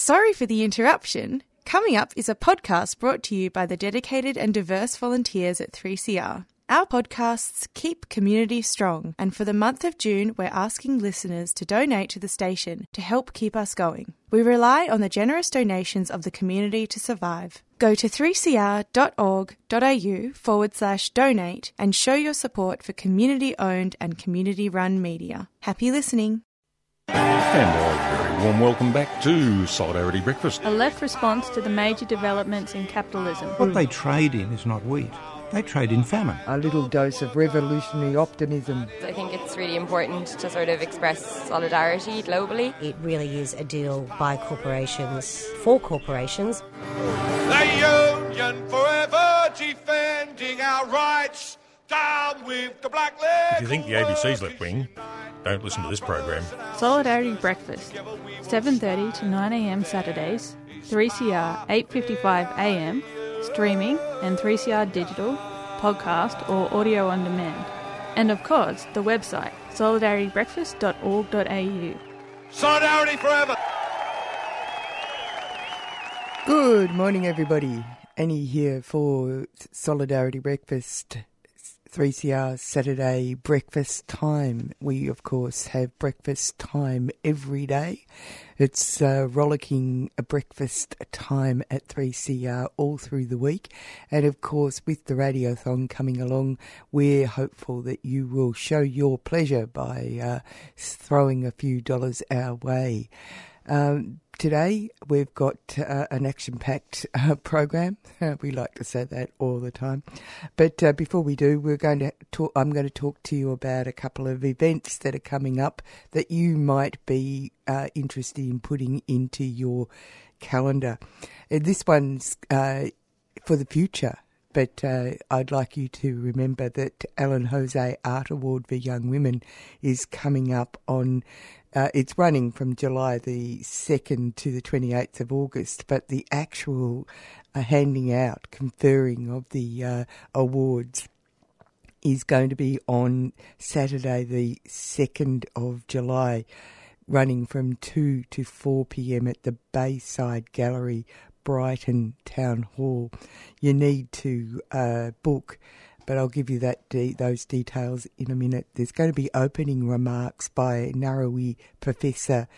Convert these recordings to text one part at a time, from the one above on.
Sorry for the interruption. Coming up is a podcast brought to you by the dedicated and diverse volunteers at 3CR. Our podcasts keep community strong, and for the month of June, we're asking listeners to donate to the station to help keep us going. We rely on the generous donations of the community to survive. Go to 3cr.org.au forward slash donate and show your support for community owned and community run media. Happy listening. And a very warm welcome back to Solidarity Breakfast. A left response to the major developments in capitalism. What they trade in is not wheat. They trade in famine. A little dose of revolutionary optimism. I think it's really important to sort of express solidarity globally. It really is a deal by corporations for corporations. The Union forever defending our rights. Down with the black leg. If you think the ABC's left wing, don't listen to this program. Solidarity Breakfast, 7:30 to 9 a.m. Saturdays, 3CR 8:55 a.m. streaming and 3CR digital, podcast or audio on demand. And of course, the website solidaritybreakfast.org.au. Solidarity forever. Good morning, everybody. Annie here for Solidarity Breakfast. 3CR Saturday breakfast time. We, of course, have breakfast time every day. It's uh, rollicking a breakfast time at 3CR all through the week. And of course, with the radiothon coming along, we're hopeful that you will show your pleasure by uh, throwing a few dollars our way. Um, today we've got uh, an action-packed uh, program. we like to say that all the time, but uh, before we do, we're going to talk. I'm going to talk to you about a couple of events that are coming up that you might be uh, interested in putting into your calendar. this one's uh, for the future. But uh, I'd like you to remember that Ellen Jose Art Award for Young Women is coming up on uh, it's running from July the 2nd to the 28th of August, but the actual uh, handing out, conferring of the uh, awards is going to be on Saturday the 2nd of July, running from 2 to 4 pm at the Bayside Gallery, Brighton Town Hall. You need to uh, book but I'll give you that de- those details in a minute. There's going to be opening remarks by Narrowee Professor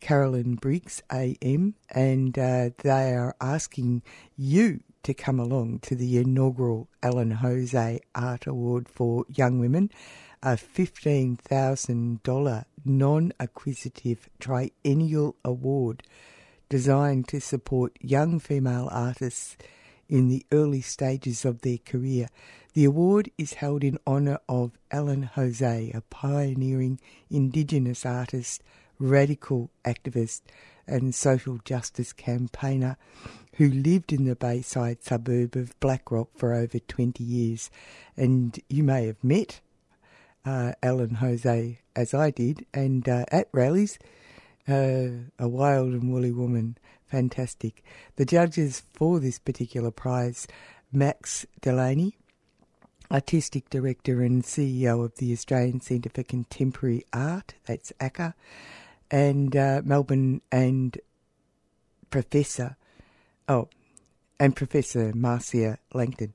Carolyn Briggs AM, and uh, they are asking you to come along to the inaugural Ellen Jose Art Award for Young Women, a $15,000 non acquisitive triennial award designed to support young female artists in the early stages of their career. The award is held in honour of Ellen Jose, a pioneering Indigenous artist, radical activist, and social justice campaigner who lived in the Bayside suburb of Black Rock for over 20 years. And you may have met uh, Ellen Jose as I did, and uh, at rallies, uh, a wild and woolly woman. Fantastic. The judges for this particular prize, Max Delany, Artistic Director and CEO of the Australian Centre for Contemporary Art, that's ACCA, and uh, Melbourne and Professor, oh, and Professor Marcia Langton,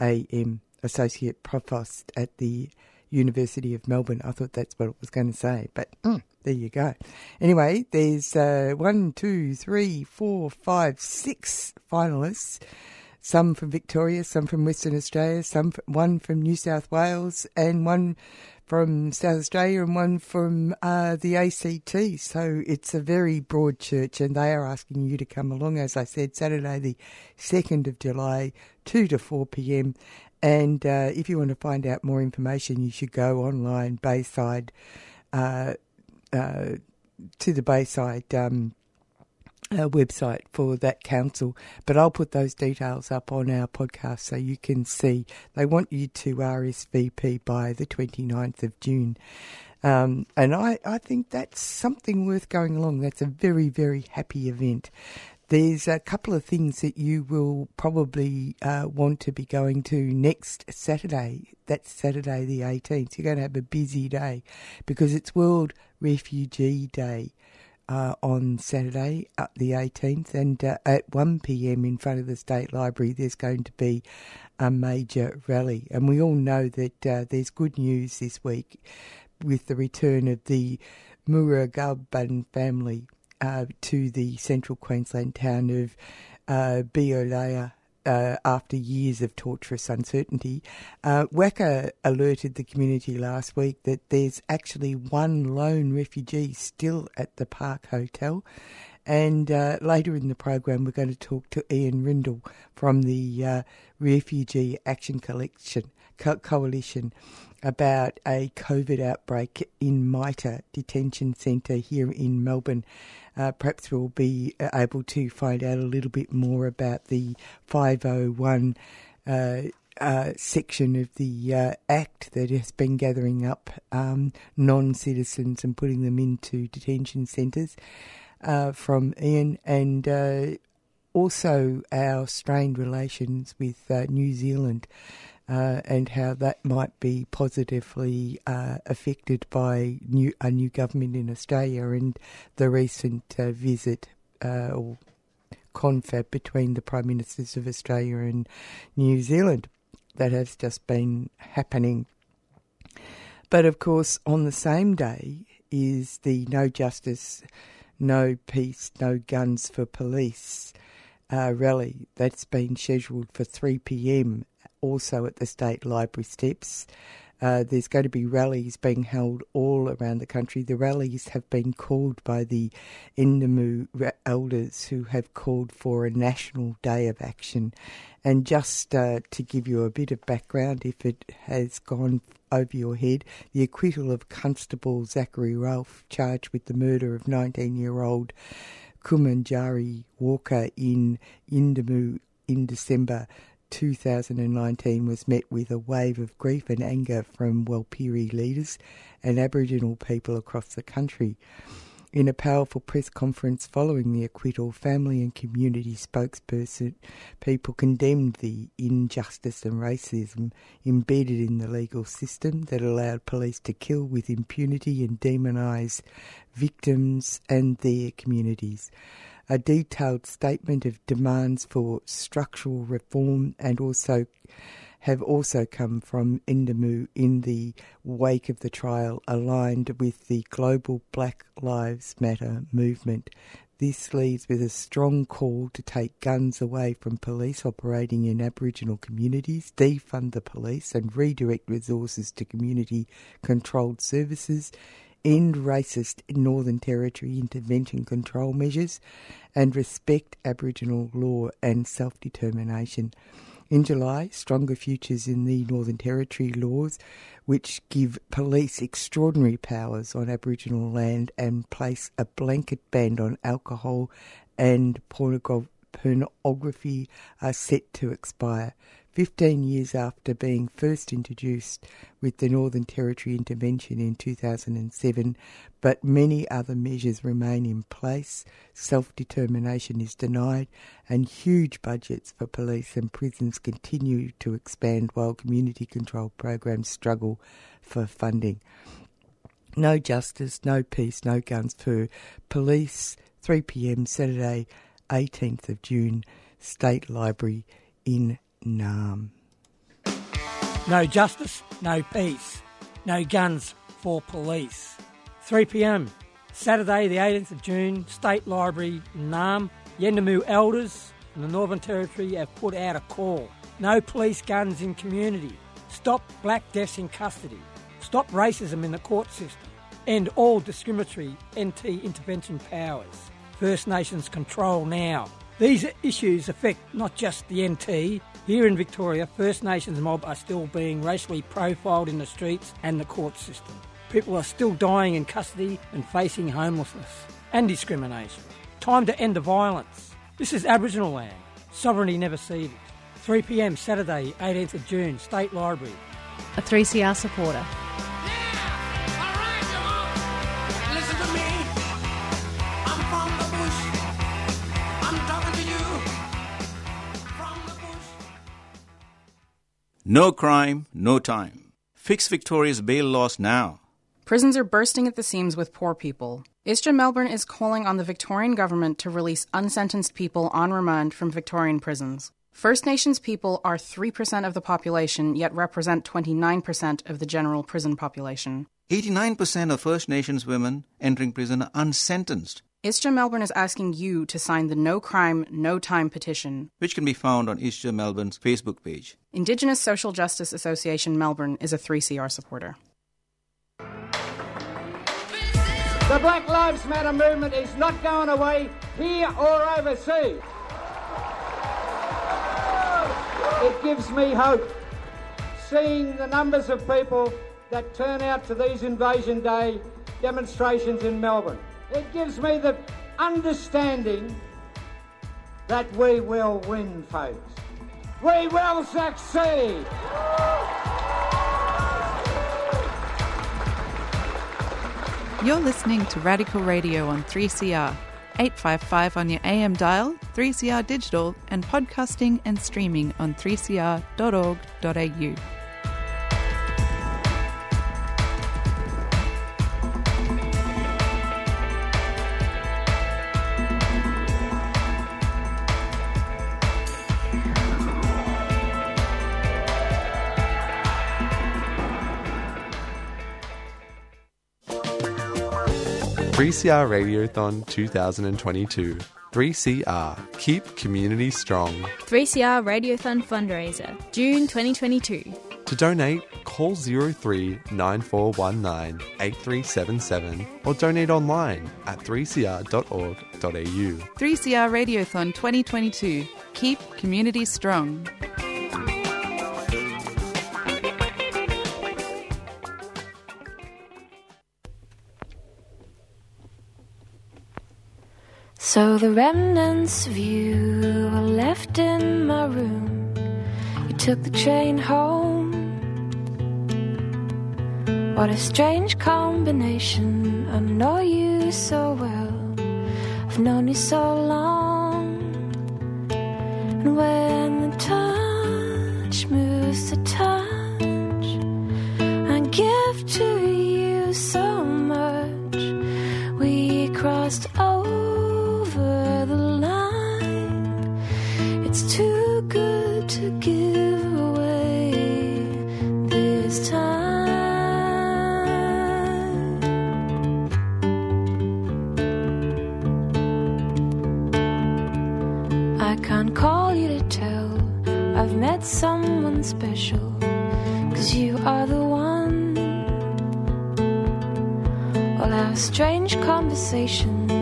AM, Associate Provost at the University of Melbourne. I thought that's what it was going to say, but mm, there you go. Anyway, there's uh, one, two, three, four, five, six finalists some from Victoria, some from Western Australia, some one from New South Wales, and one from South Australia, and one from uh, the ACT. So it's a very broad church, and they are asking you to come along. As I said, Saturday the second of July, two to four p.m. And uh, if you want to find out more information, you should go online Bayside uh, uh to the Bayside. Um, uh, website for that council, but I'll put those details up on our podcast so you can see. They want you to RSVP by the 29th of June. Um, and I, I think that's something worth going along. That's a very, very happy event. There's a couple of things that you will probably uh, want to be going to next Saturday. That's Saturday the 18th. You're going to have a busy day because it's World Refugee Day uh, on Saturday, uh, the 18th, and uh, at 1 pm in front of the State Library, there's going to be a major rally. And we all know that uh, there's good news this week with the return of the Murugappan family uh, to the central Queensland town of uh, uh, after years of torturous uncertainty. Uh, alerted the community last week that there's actually one lone refugee still at the Park Hotel. And uh, later in the program, we're going to talk to Ian Rintoul from the uh, Refugee Action Collection, Co- Coalition about a COVID outbreak in MITA Detention Centre here in Melbourne. Uh, perhaps we'll be uh, able to find out a little bit more about the 501 uh, uh, section of the uh, Act that has been gathering up um, non citizens and putting them into detention centres uh, from Ian and also our strained relations with New Zealand uh, and how that might be positively uh, affected by new, a new government in Australia and the recent uh, visit uh, or confab between the Prime Ministers of Australia and New Zealand that has just been happening. But of course, on the same day is the No Justice, No Peace, No Guns for Police uh, rally that's been scheduled for 3 pm also at the State Library steps. Uh, there's going to be rallies being held all around the country. The rallies have been called by the Yuendumu elders who have called for a national day of action. And just uh, to give you a bit of background, if it has gone over your head, the acquittal of Constable Zachary Rolfe, charged with the murder of 19 year old Kumanjayi Walker in Yuendumu in December 2019 was met with a wave of grief and anger from Warlpiri leaders and Aboriginal people across the country. In a powerful press conference following the acquittal, family and community spokesperson people condemned the injustice and racism embedded in the legal system that allowed police to kill with impunity and demonise victims and their communities a detailed statement of demands for structural reform and also have also come from Yuendumu in the wake of the trial, aligned with the global Black Lives Matter movement. This leads with a strong call to take guns away from police operating in Aboriginal communities, defund the police, and redirect resources to community controlled services, end racist Northern Territory intervention control measures, and respect Aboriginal law and self determination. In July, stronger futures in the Northern Territory laws, which give police extraordinary powers on Aboriginal land and place a blanket ban on alcohol and pornography, are set to expire. 15 years after being first introduced with the Northern Territory intervention in 2007, but many other measures remain in place. Self determination is denied, and huge budgets for police and prisons continue to expand while community control programs struggle for funding. No justice, no peace, no guns for police. 3 pm Saturday, 18th of June, State Library in Naarm. No justice, no peace, no guns for police. 3 pm, Saturday, the 18th of June, State Library, Naarm. Yuendumu elders in the Northern Territory have put out a call. No police guns in community. Stop black deaths in custody. Stop racism in the court system. End all discriminatory NT intervention powers. First Nations control now. These issues affect not just the NT. Here in Victoria, First Nations mob are still being racially profiled in the streets and the court system. People are still dying in custody and facing homelessness and discrimination. Time to end the violence. This is Aboriginal land. Sovereignty never ceded. 3 pm Saturday, 18th of June, State Library. A 3CR supporter. No crime, no time. Fix Victoria's bail laws now. Prisons are bursting at the seams with poor people. ISJA Melbourne is calling on the Victorian Government to release unsentenced people on remand from Victorian prisons. First Nations people are 3% of the population, yet represent 29% of the general prison population. 89% of First Nations women entering prison are unsentenced, ISJA Melbourne is asking you to sign the No Crime, No Time petition. which can be found on ISJA Melbourne's Facebook page. Indigenous Social Justice Association Melbourne is a 3CR supporter. The Black Lives Matter movement is not going away here or overseas. It gives me hope seeing the numbers of people that turn out to these Invasion Day demonstrations in Melbourne. It gives me the understanding that we will win, folks. We will succeed. You're listening to Radical Radio on 3CR, 855 on your AM dial, 3CR digital, and podcasting and streaming on 3cr.org.au. Three CR Radiothon 2022. 3CR. Keep community strong. 3CR Radiothon fundraiser, June 2022. To donate, call 03 9419 8377 or donate online at 3cr.org.au. 3CR Radiothon 2022. Keep community strong. So the remnants of you are left in my room. You took the train home. What a strange combination. I know you so well. I've known you so long. And when the touch moves to touch, I give to you so much. We crossed over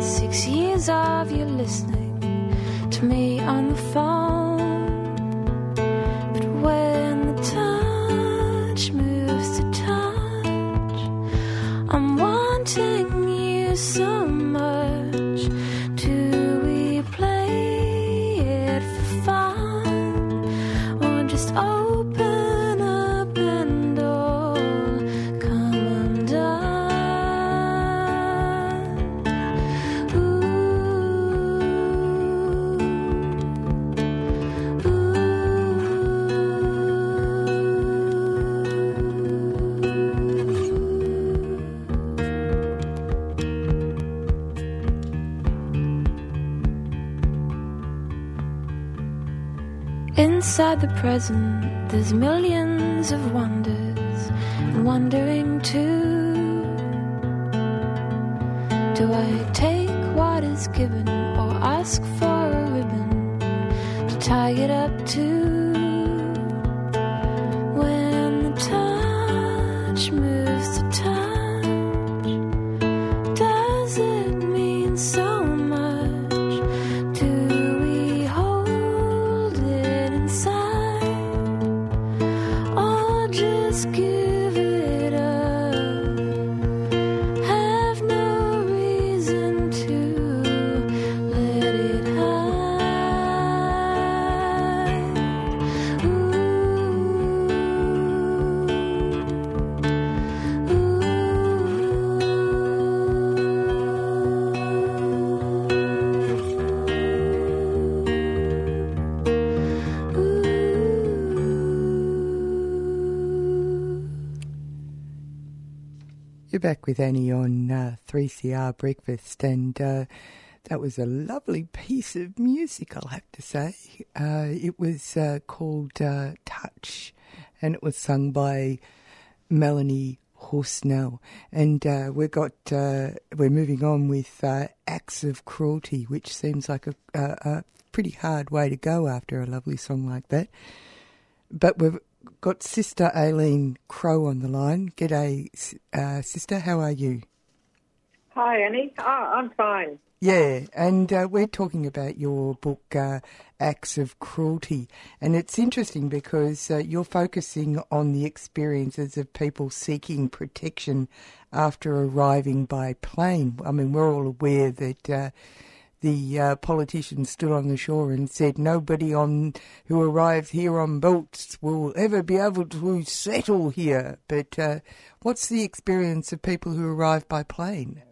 six years of you listening to me on the phone. So present, there's millions of wonders, wondering too. Do I take what is given or ask for back with Annie on uh, 3CR Breakfast, and uh, that was a lovely piece of music, I'll have to say. Uh, it was uh, called uh, Touch, and it was sung by Melanie Horsnell. And uh, we've got, we're moving on with Acts of Cruelty, which seems like a, a, a pretty hard way to go after a lovely song like that. But we've got Sister Aileen Crowe on the line. G'day, uh, Sister. How are you? Hi, Annie. Oh, I'm fine. Yeah, and uh, we're talking about your book, uh, Acts of Cruelty. And it's interesting because uh, you're focusing on the experiences of people seeking protection after arriving by plane. I mean, we're all aware that uh, the uh, politicians stood on the shore and said nobody on who arrives here on boats will ever be able to settle here. But uh, what's the experience of people who arrive by plane?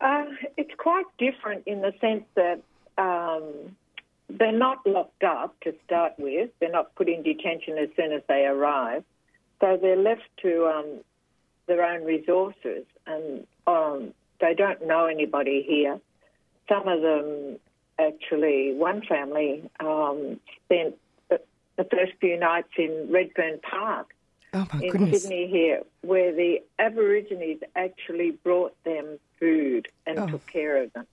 Uh, it's quite different in the sense that um, they're not locked up to start with. They're not put in detention as soon as they arrive. So they're left to um, their own resources and um, they don't know anybody here. Some of them, actually, one family um, spent the, the first few nights in Redfern Park oh in goodness. Sydney here, where the Aborigines actually brought them food and oh. took care of them.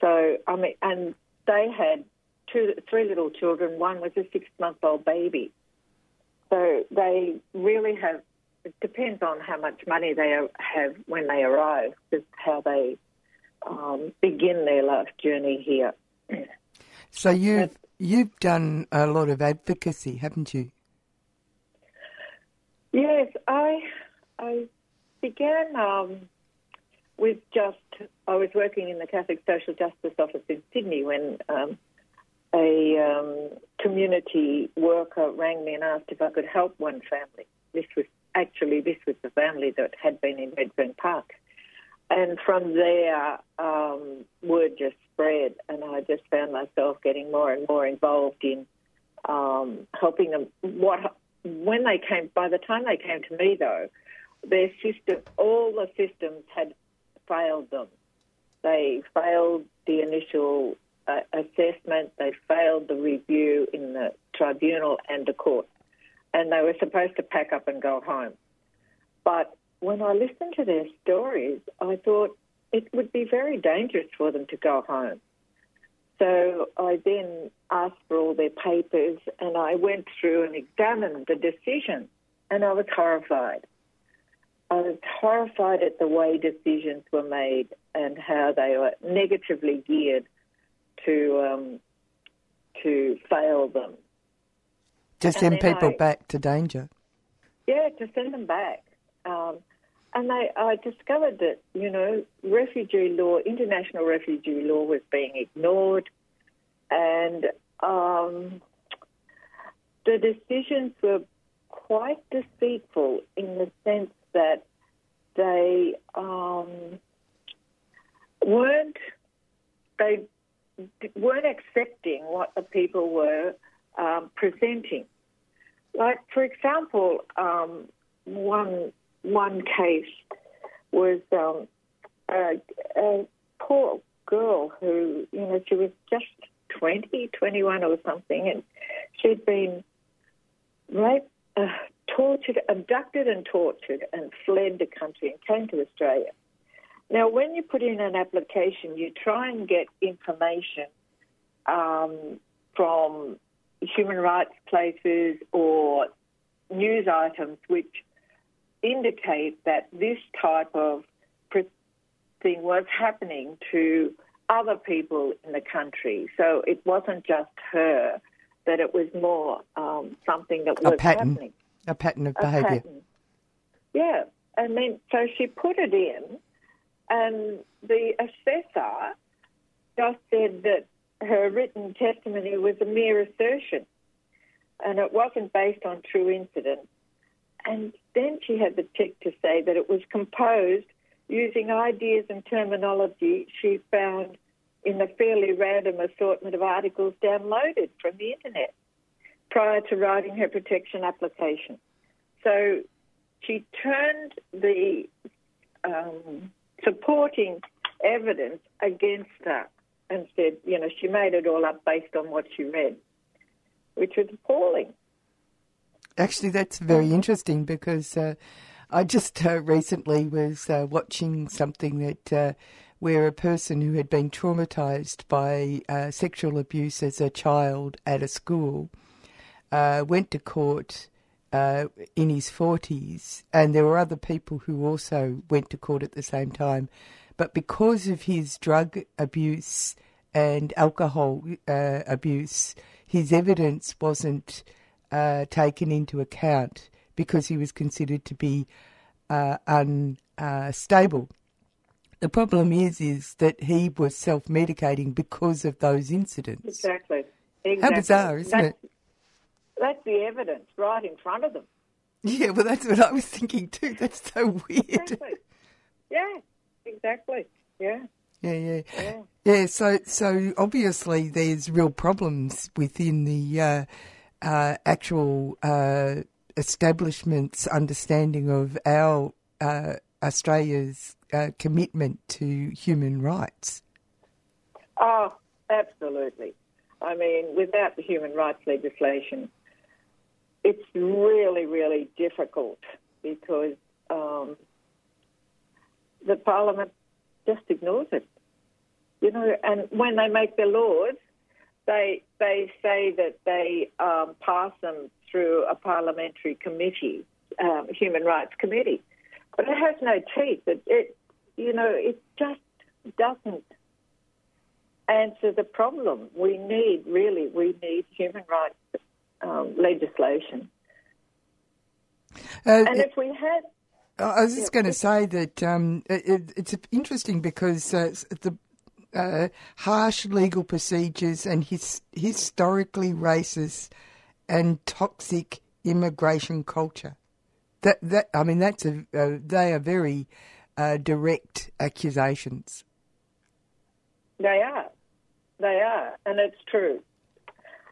So I mean, and they had two, three little children. One was a six-month-old baby. So they really have it depends on how much money they have when they arrive, just how they um, begin their life journey here. So you've you've done a lot of advocacy, haven't you? Yes, I I began um, with just I was working in the Catholic Social Justice Office in Sydney when um, a um, community worker rang me and asked if I could help one family. This was actually this was the family that had been in Redfern Park. And from there, um, word just spread, and I just found myself getting more and more involved in um, helping them. What when they came, by the time they came to me, though, their system, all the systems had failed them. They failed the initial uh, assessment. They failed the review in the tribunal and the court and they were supposed to pack up and go home. But when I listened to their stories, I thought it would be very dangerous for them to go home. So I then asked for all their papers and I went through and examined the decision and I was horrified. I was horrified at the way decisions were made and how they were negatively geared to um, to fail them. To send people I, back to danger. Yeah, to send them back. Um, and they, I discovered that, you know, refugee law, international refugee law was being ignored. And um, the decisions were quite deceitful in the sense that they um, weren't they weren't accepting what the people were um, presenting. Like, for example, um, one one case was um, a, a poor girl who, you know, she was just 20, 21 or something, and she'd been raped, uh, tortured, abducted and tortured, and fled the country and came to Australia. Now, when you put in an application, you try and get information um, from human rights places or news items which indicate that this type of thing was happening to other people in the country. So it wasn't just her, that it was more um, something that was a pattern, happening. A pattern of behaviour. Yeah. And then, so she put it in, and the assessor just said that her written testimony was a mere assertion and it wasn't based on true incidents. And then she had the tick to say that it was composed using ideas and terminology she found in the fairly random assortment of articles downloaded from the internet prior to writing her protection application. So she turned the um, supporting evidence against her and said, you know, she made it all up based on what she read, which was appalling. Actually, that's very interesting because uh, I just uh, recently was uh, watching something that uh, where a person who had been traumatised by uh, sexual abuse as a child at a school uh, went to court in his 40s, and there were other people who also went to court at the same time. But because of his drug abuse and alcohol abuse, his evidence wasn't uh, taken into account because he was considered to be uh, unstable. the problem is, is that he was self-medicating because of those incidents. Exactly. exactly. How bizarre, isn't that's, it? That's the evidence right in front of them. Yeah, well, that's what I was thinking too. That's so weird. Exactly. Yeah, exactly. Yeah. Yeah, yeah, Yeah. yeah. So, so obviously, there's real problems within the uh, uh, actual uh, establishment's understanding of our uh, Australia's uh, commitment to human rights. Oh, absolutely. I mean, without the human rights legislation, it's really, really difficult because um, the Parliament just ignores it. You know, and when they make their laws, they they say that they um, pass them through a parliamentary committee, um, human rights committee, but it has no teeth. It, it you know it just doesn't answer the problem. We need really we need human rights um, legislation, Uh, and if we had I was just going to say that um, it, it's interesting because uh, the uh, harsh legal procedures and his, historically racist and toxic immigration culture. That that I mean, that's a uh, they are very uh, direct accusations. They are. They are. And it's true.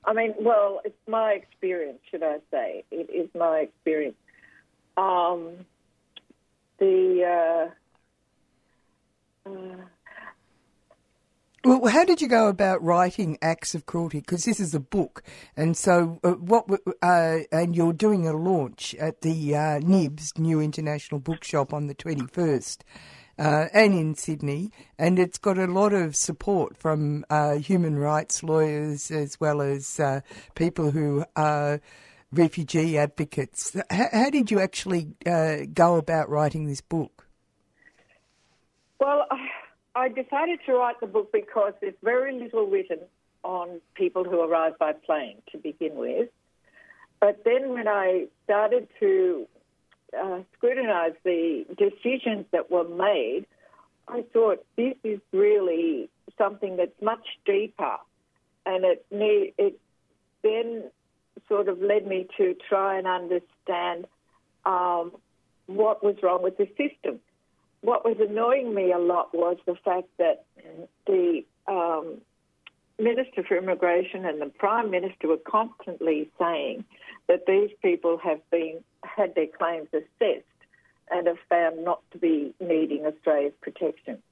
I mean, well, it's my experience, should I say. It is my experience. Um, the. Uh, uh, Well, how did you go about writing acts of cruelty? Because this is a book, and so uh, what? Uh, and you're doing a launch at the uh, Nibs New International Bookshop on the twenty first, uh, and in Sydney, and it's got a lot of support from uh, human rights lawyers as well as uh, people who are refugee advocates. How, how did you actually uh, go about writing this book? well, I, decided to write the book because there's very little written on people who arrive by plane to begin with. But then when I started to uh, scrutinize the decisions that were made, I thought this is really something that's much deeper, and it need, it then sort of led me to try and understand um, what was wrong with the system. What was annoying me a lot was the fact that the um, Minister for Immigration and the Prime Minister were constantly saying that these people have been had their claims assessed and have found not to be needing Australia's protection.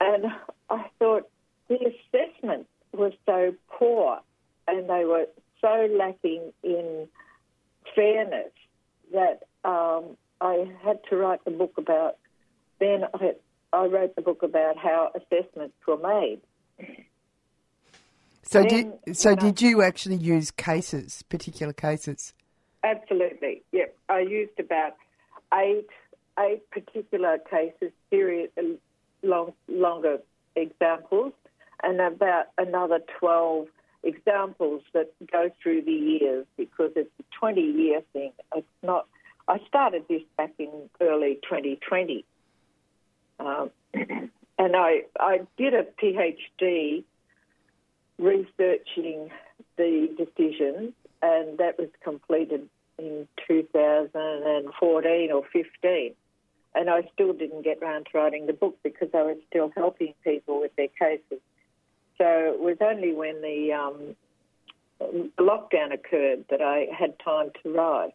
And I thought the assessment was so poor and they were so lacking in fairness that um, I had to write the book about. Then I, I wrote the book about how assessments were made. So Then did so when I- did you actually use cases, particular cases? Absolutely, yep. I used about eight eight particular cases, serious, long, longer examples, and about another twelve examples that go through the years because it's a twenty year thing. It's not. I started this back in early 2020, um, and I I did a PhD researching the decisions, and that was completed in 2014 or 15. And I still didn't get round to writing the book because I was still helping people with their cases. So it was only when the um, lockdown occurred that I had time to write.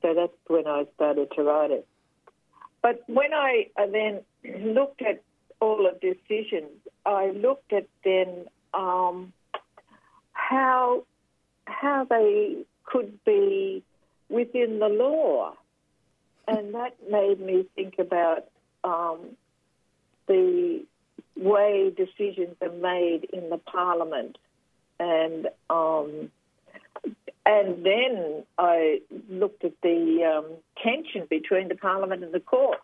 So that's when I started to write it. But when I, then looked at all of decisions, I looked at then um, how how they could be within the law, and that made me think about um, the way decisions are made in the parliament, and um, and then I looked at the um, tension between the parliament and the courts,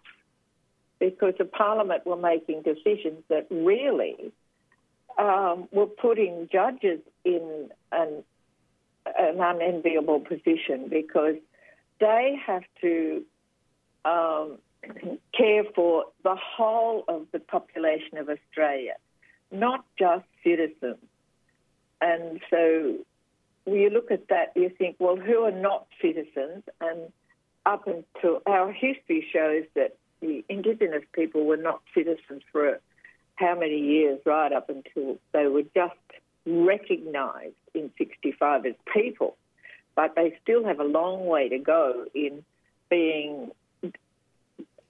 because the parliament were making decisions that really um, were putting judges in an an unenviable position. Because they have to um, care for the whole of the population of Australia, not just citizens. And so when you look at that, you think, well, who are not citizens? And up until our history shows that the Indigenous people were not citizens for how many years, right up until they were just recognised in 65 as people. But they still have a long way to go in being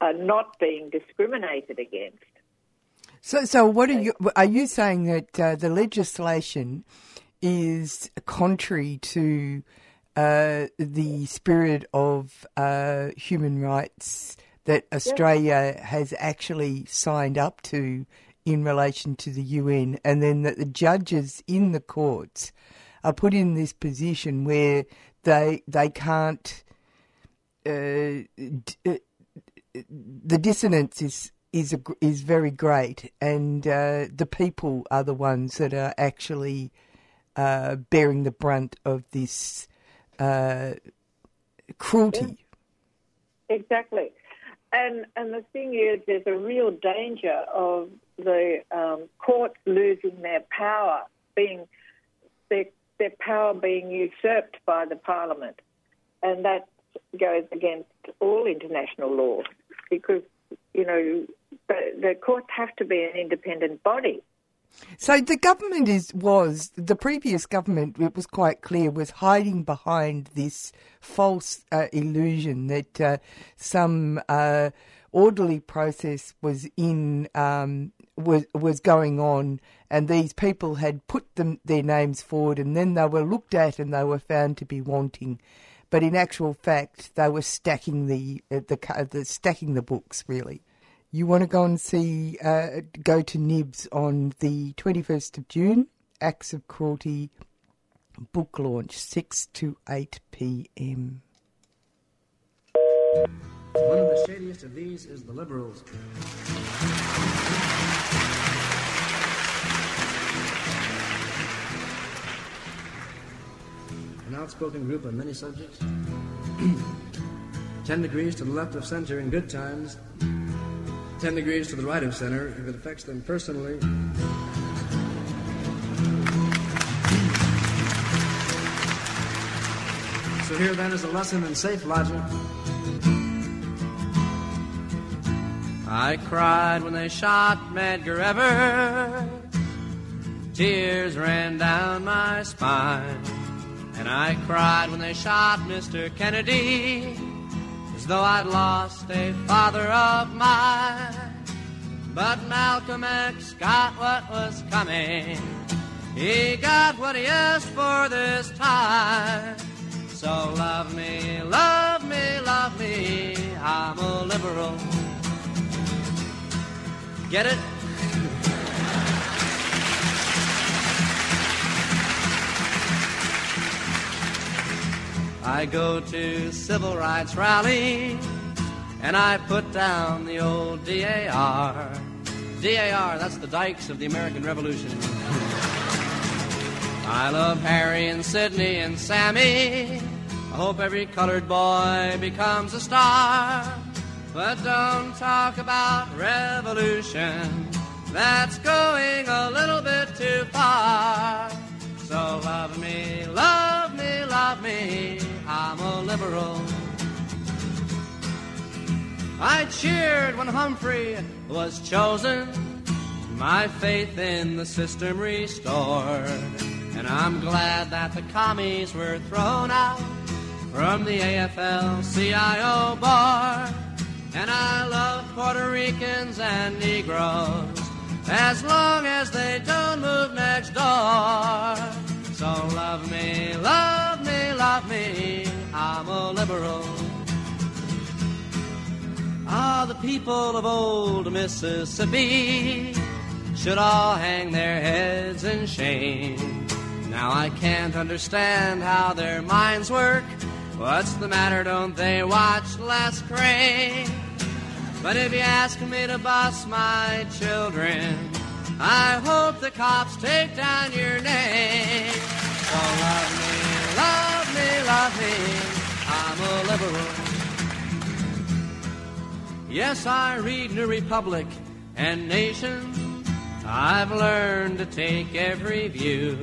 uh, not being discriminated against. So, so what are you? Are you saying that uh, the legislation is contrary to uh, the spirit of uh, human rights that Australia has actually signed up to in relation to the UN, and then that the judges in the courts are put in this position where they they can't. Uh, d- the dissonance is is a, is very great, and uh, the people are the ones that are actually uh, bearing the brunt of this uh, cruelty. Exactly, and and the thing is, there's a real danger of the um, courts losing their power, being their their power being usurped by the parliament, and that goes against all international law because you know the, the courts have to be an independent body. So the government is was the previous government. It was quite clear was hiding behind this false uh, illusion that uh, some uh, orderly process was in um, was was going on, and these people had put them their names forward, and then they were looked at and they were found to be wanting. But in actual fact, they were stacking the uh, the, the stacking the books really. You want to go and see, uh, go to Nibs on the 21st of June, Acts of Cruelty book launch, 6 to 8 p.m. One of the shadiest of these is the Liberals. An outspoken group on many subjects. Ten degrees to the left of center in good times, 10 degrees to the right of center if it affects them personally. So here then is a lesson in safe logic. I cried when they shot Medgar Evers. Tears ran down my spine. And I cried when they shot Mr. Kennedy as though I'd lost a father of mine. But Malcolm X got what was coming. He got what he asked for this time. So love me, love me, love me. I'm a liberal. Get it? I go to civil rights rally and I put down the old DAR. DAR, that's the dykes of the American Revolution. I love Harry and Sidney and Sammy. I hope every colored boy becomes a star. But don't talk about revolution. That's going a little bit too far. So love me, love me, love me. I'm a liberal. I cheered when Humphrey was chosen, my faith in the system restored. And I'm glad that the commies were thrown out, from the AFL CIO bar. And I love Puerto Ricans and Negroes as long as they don't move next door. So love me, love me, love me, I'm a liberal. Ah, the people of old Mississippi should all hang their heads in shame. Now I can't understand how their minds work. What's the matter? Don't they watch Les Crane? But if you ask me to bus my children, I hope the cops take down your name. So love me, love me, love me. I'm a liberal. Yes, I read New Republic and Nation. I've learned to take every view.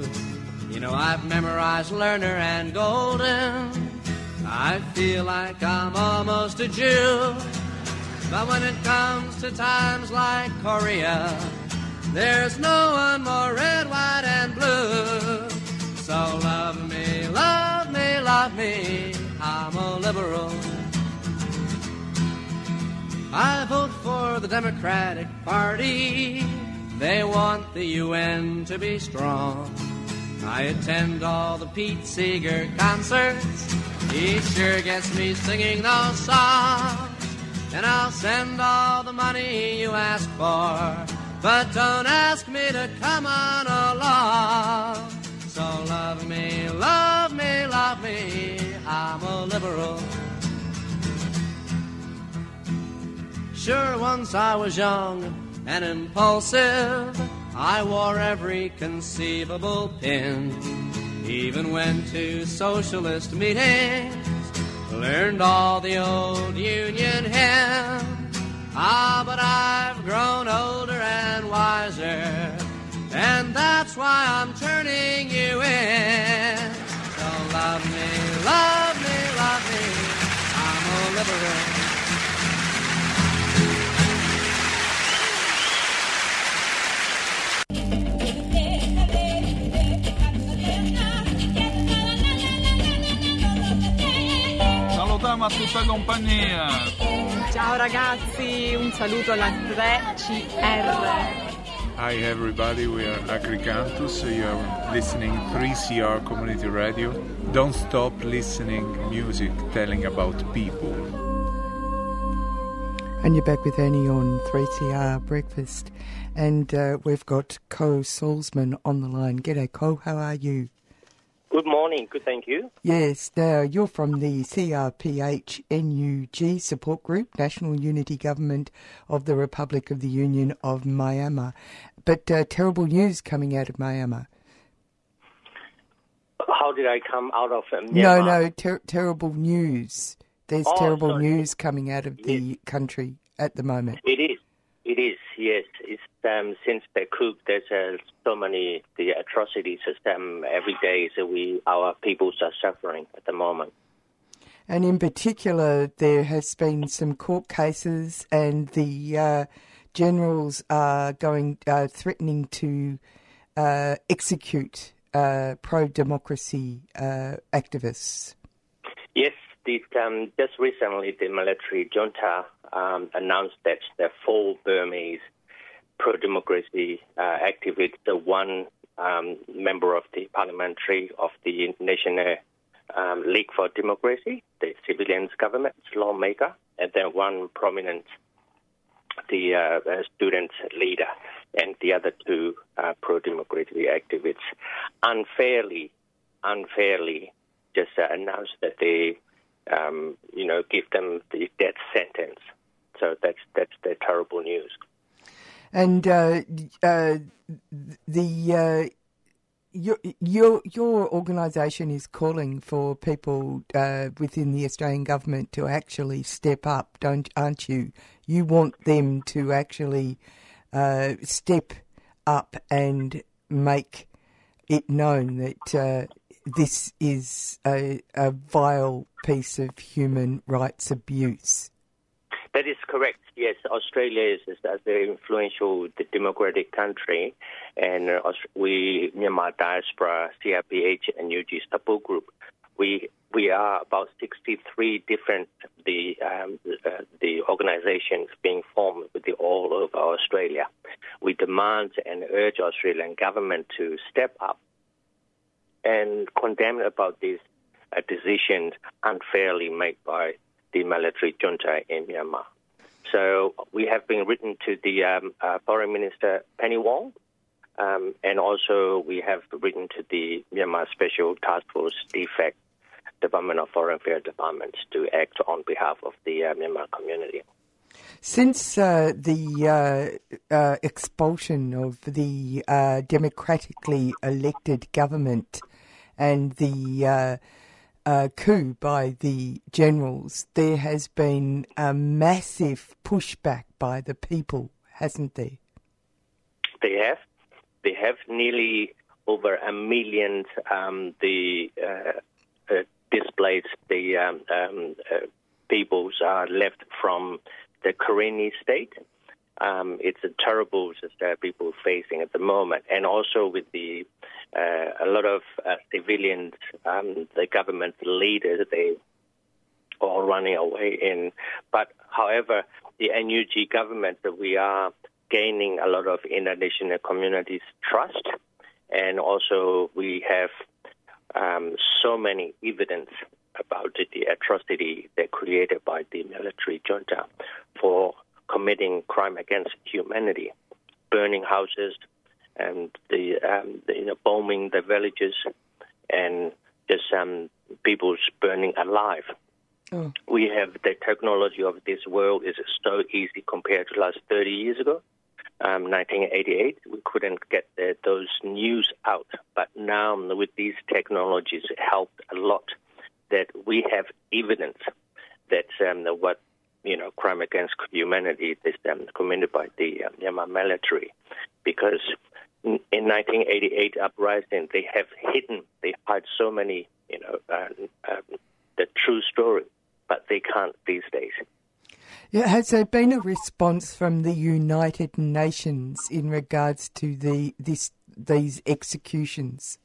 You know, I've memorized Lerner and Golden. I feel like I'm almost a Jew. But when it comes to times like Korea, there's no one more red, white, and blue. I vote for the Democratic Party. They want the UN to be strong. I attend all the Pete Seeger concerts. He sure gets me singing those songs. And I'll send all the money you ask for. But don't ask me to come on along. So love me, love me, love me. I'm a liberal. Sure, once I was young and impulsive. I wore every conceivable pin. Even went to socialist meetings. Learned all the old Union hymns. Ah, but I've grown older and wiser. And that's why I'm turning you in. So love me, love me, love me. I'm a liberal. Salutiamo a tutta compagnia. Ciao ragazzi, un saluto alla 3CR. Hi everybody, we are Agricantus. You are listening 3CR Community Radio. Don't stop listening music telling about people. And you're back with Annie on 3CR Breakfast. And uh, we've got Co Salzman on the line. G'day, Co, how are you? Good morning. Good, thank you. Yes, now you're from the CRPH NUG support group, National Unity Government of the Republic of the Union of Myanmar. But uh, terrible news coming out of Myanmar. How did I come out of Myanmar? No, no, ter- terrible news. There's Oh, terrible sorry. news coming out of the country at the moment. It is. It is. Yes. It's um, since the coup. There's uh, so many the atrocities. Um, every day, so we our peoples are suffering at the moment. And in particular, there has been some court cases, and the uh, generals are going uh, threatening to uh, execute uh, pro-democracy uh, activists. Yes. The, um, just recently, the military junta um, announced that the four Burmese pro-democracy uh, activists, the one um, member of the parliamentary of the National um, League for Democracy, the civilians government lawmaker, and then one prominent, the uh, uh, student leader, and the other two uh, pro-democracy activists, unfairly, unfairly, just uh, announced that they, um, you know, give them the death sentence. So that's that's the terrible news. And uh, uh, the uh, your your your organisation is calling for people uh, within the Australian government to actually step up, don't aren't you? You want them to actually uh, step up and make it known that uh, this is a, a vile piece of human rights abuse. That is correct. Yes, Australia is, is a very influential democratic country, and uh, we Myanmar diaspora CRPH NUG support group. we we are about 63 different the um, uh, the organizations being formed with the all over Australia. We demand and urge Australian government to step up and condemn about these uh, decisions unfairly made by the military junta in Myanmar. So we have been written to the um, uh, Foreign Minister Penny Wong, um, and also we have written to the Myanmar Special Task Force DFAC, Department of Foreign Affairs Department, to act on behalf of the uh, Myanmar community. Since uh, the uh, uh, expulsion of the uh, democratically elected government and the uh, uh, coup by the generals, there has been a massive pushback by the people, hasn't there? They have. They have nearly over a million um, the uh, uh, displaced the um, um, uh, peoples are left from the Karenni state. Um, it's a terrible that people facing at the moment, and also with the uh, a lot of uh, civilians, um, the government leaders, they all running away in. But however, the NUG government, that we are gaining a lot of international communities' trust, and also we have um, so many evidence about the atrocity that created by the military junta for committing crime against humanity, burning houses, and the, um, the you know, bombing the villages, and just um, people's burning alive. Oh. We have the technology of this world is so easy compared to last 30 years ago. Um, 1988, we couldn't get the, those news out, but now with these technologies, it helped a lot. That we have evidence that um, what you know crime against humanity is um, committed by the um, Myanmar military, because in 1988 uprising they have hidden, they hide so many you know uh, uh, the true story, but they can't these days. Yeah, has there been a response from the United Nations in regards to the this these executions?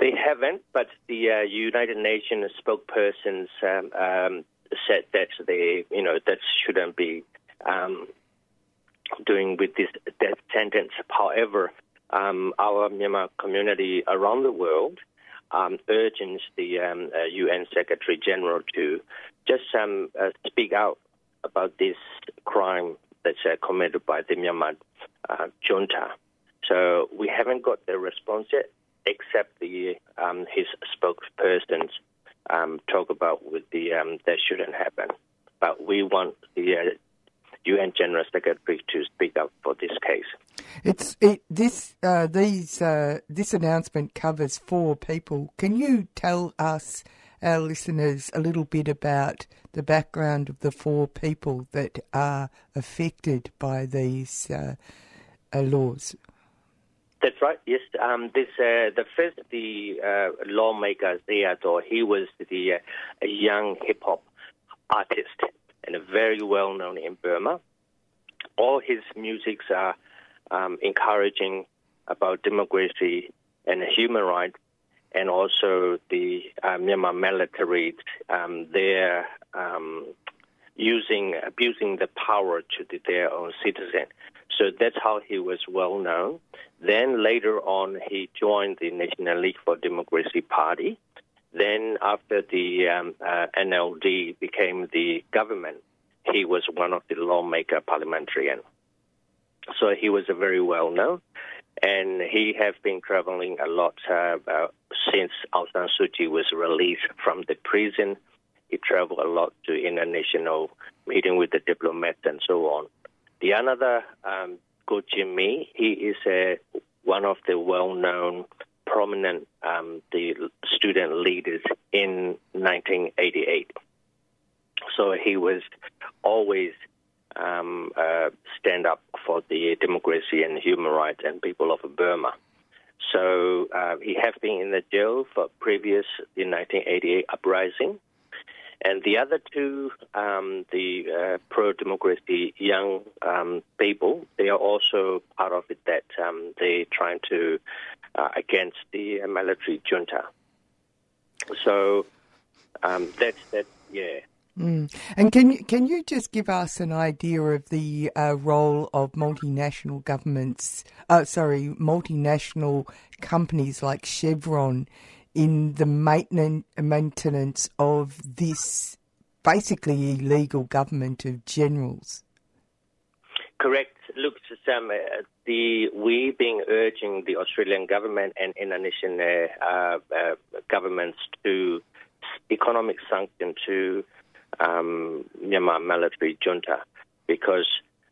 They haven't, but the uh, United Nations spokespersons um, um, said that they, you know, that shouldn't be um, doing with this death sentence. However, um, our Myanmar community around the world um, urges the um, uh, UN Secretary General to just um, uh, speak out about this crime that's uh, committed by the Myanmar uh, junta. So we haven't got the response yet, except the um, his spokespersons um, talk about with the um, that shouldn't happen. But we want the uh, UN General Secretary to speak up for this case. It's it, this uh, these uh, this announcement covers four people. Can you tell us, our listeners, a little bit about the background of the four people that are affected by these uh, uh laws? That's right. Yes, um, this uh, the first the uh, lawmaker Theodore. He was the a young hip hop artist and very well known in Burma. All his musics are um, encouraging about democracy and human rights, and also the uh, Myanmar military. Um, they're um, using abusing the power to the, their own citizens. So that's how he was well known. Then later on, he joined the National League for Democracy Party. Then, after the um, uh, NLD became the government, he was one of the lawmaker parliamentarian. So he was a very well known, and he has been traveling a lot uh, uh, since Aung San Suu Kyi was released from the prison. He traveled a lot to international meeting with the diplomats and so on. The another, um, Ko Jimmy, he is uh, one of the well-known, prominent um, the student leaders in 1988. So he was always um, uh, stand up for the democracy and human rights and people of Burma. So uh, he has been in the jail for previous the 1988 uprising. And the other two, um, the uh, pro-democracy young um, people, they are also part of it that um, they're trying to uh, against the military junta. So um, that's that. Yeah. Mm. And can you can you just give us an idea of the uh, role of multinational governments? Uh, sorry, multinational companies like Chevron in the maintenance maintenance of this basically illegal government of generals. Correct. Look, Sam, uh, the we being urging the Australian government and Indonesian uh, uh, governments to economic sanction to um, Myanmar military junta because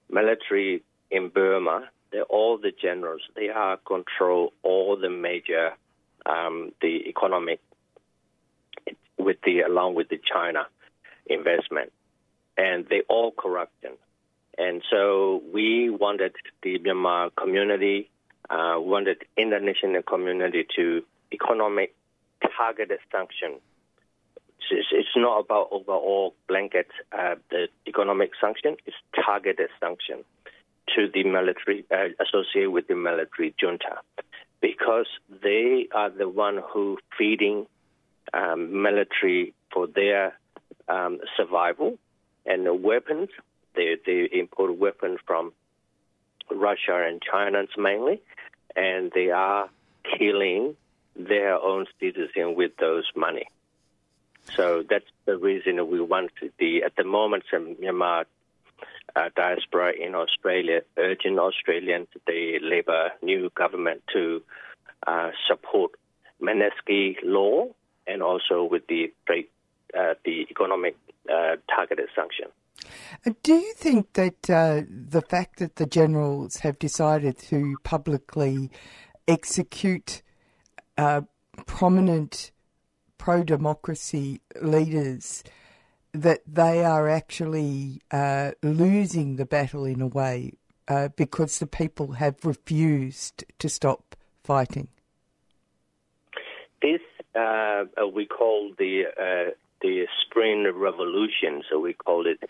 military in Burma, all the generals. They are control all the major um, the economic with the along with the China investment, and they all corruption. And so we wanted the Myanmar community, uh, wanted international community to economic targeted sanction it's, it's not about overall blanket uh, the economic sanction. It's targeted sanction to the military uh, associated with the military junta because they are the one who feeding um, military for their um, survival and the weapons. They they import weapons from Russia and China mainly, and they are killing their own citizens with those money. So that's the reason we want to the at the moment Myanmar uh, diaspora in Australia urging Australians, the Labor new government to uh, support Magnitsky law and also with the trade, uh, the economic uh, targeted sanction. Uh, do you think that uh, the fact that the generals have decided to publicly execute prominent pro democracy leaders that they are actually uh, losing the battle in a way uh, because the people have refused to stop fighting. This uh, we call the uh, the Spring Revolution, so we call it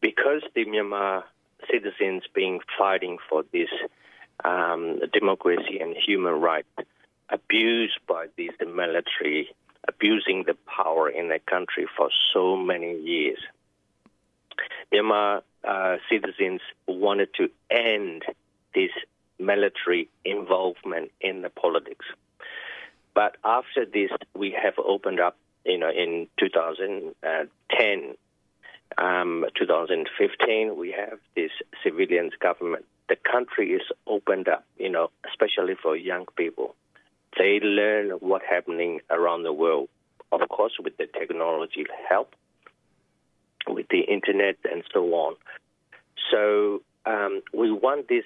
because the Myanmar citizens being fighting for this um, democracy and human rights abused by these military abusing the power in the country for so many years. Myanmar uh, citizens wanted to end this military involvement in the politics. But after this, we have opened up, you know, in 2010, um, 2015, we have this civilians government. The country is opened up, you know, especially for young people. They learn what's happening around the world, of course, with the technology help, with the internet and so on. So um, we want this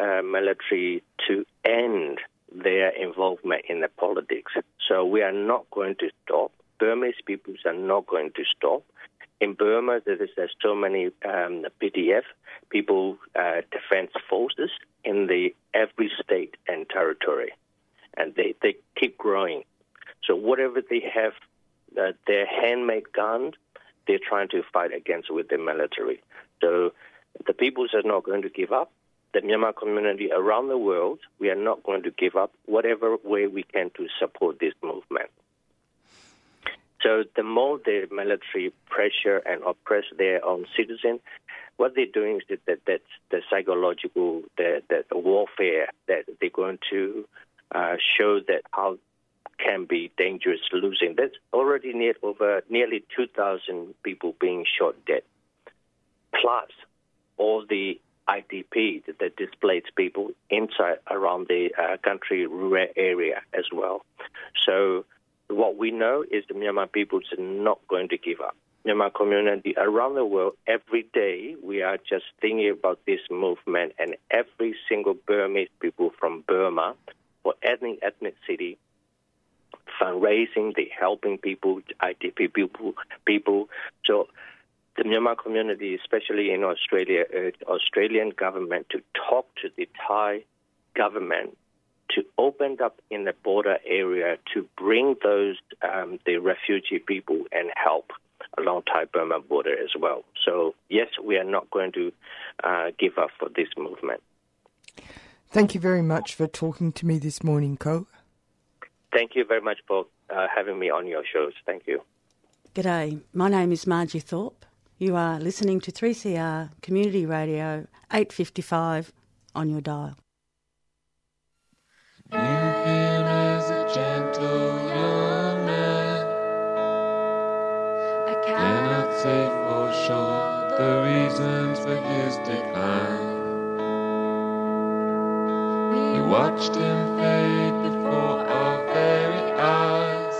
uh, military to end their involvement in the politics. So we are not going to stop. Burmese peoples are not going to stop. In Burma, there is there's so many um, PDF, people uh, defense forces in the every state and territory and they, they keep growing. So whatever they have, uh, their handmade gun, they're trying to fight against with the military. So the peoples are not going to give up. The Myanmar community around the world, we are not going to give up whatever way we can to support this movement. So the more the military pressure and oppress their own citizens, what they're doing is that, that's the psychological, the, the warfare that they're going to uh, show that how can be dangerous losing. There's already near, over nearly 2,000 people being shot dead, plus all the IDP, the displaced people inside around the uh, country rural area as well. So what we know is the Myanmar people are not going to give up. Myanmar community around the world, every day we are just thinking about this movement, and every single Burmese people from Burma for ethnic ethnicity, fundraising, the helping people, IDP people, people. So the Myanmar community, especially in Australia, urged Australian government to talk to the Thai government to open up in the border area to bring those um, the refugee people and help along Thai Burma border as well. So yes, we are not going to uh, give up for this movement. Thank you very much for talking to me this morning, Ko. Thank you very much for uh, having me on your shows. Thank you. G'day, my name is Margie Thorpe. You are listening to 3CR Community Radio 855 on your dial. You him as a gentle young man. I cannot say for sure the reasons for his decline. Watched him fade before our very eyes.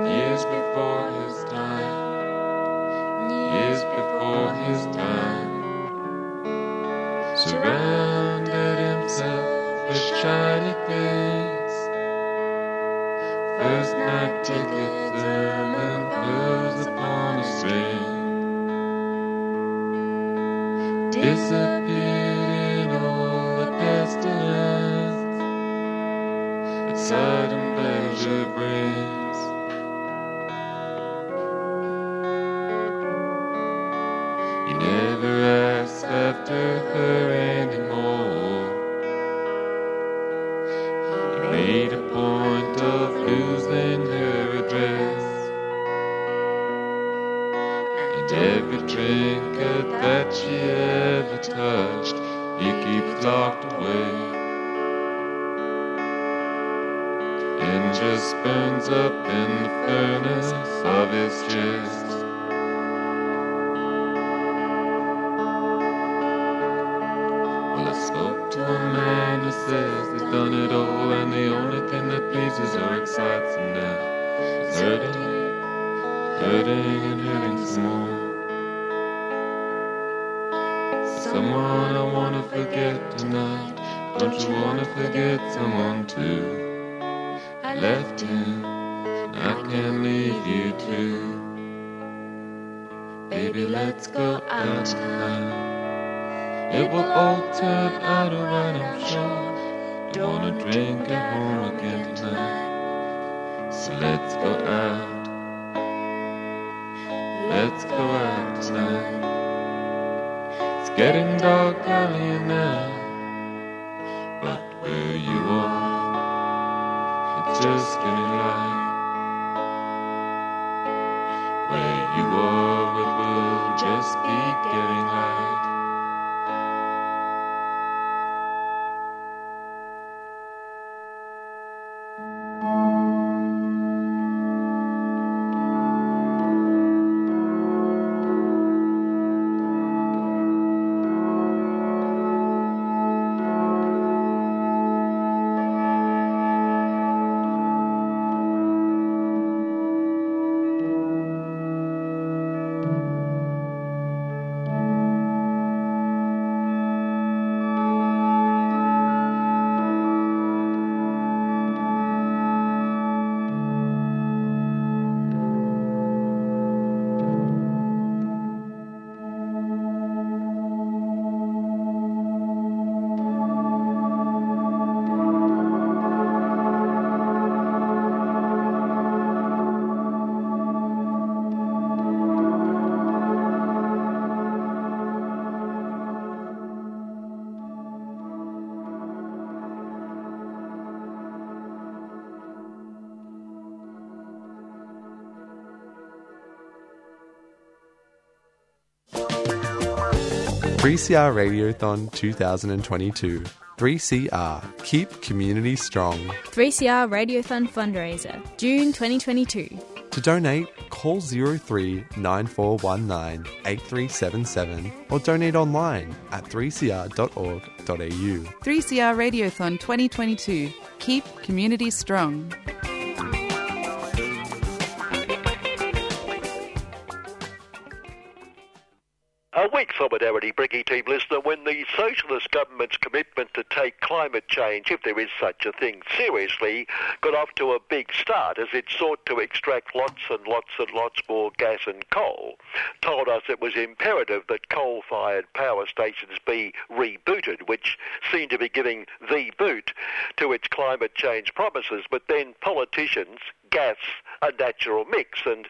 Years before his time. Years before his time. Surrounded himself with shiny things. First night tickets and pearls upon a string. Disappeared pleasure 3CR Radiothon 2022. 3CR, keep community strong. 3CR Radiothon fundraiser, June 2022. To donate, call 03 9419 8377 or donate online at 3cr.org.au. 3CR Radiothon 2022, keep community strong. Socialist government's commitment to take climate change, if there is such a thing, seriously, got off to a big start as it sought to extract lots and lots and lots more gas and coal, told us it was imperative that coal-fired power stations be rebooted, which seemed to be giving the boot to its climate change promises. But then politicians, gas, a natural mix. And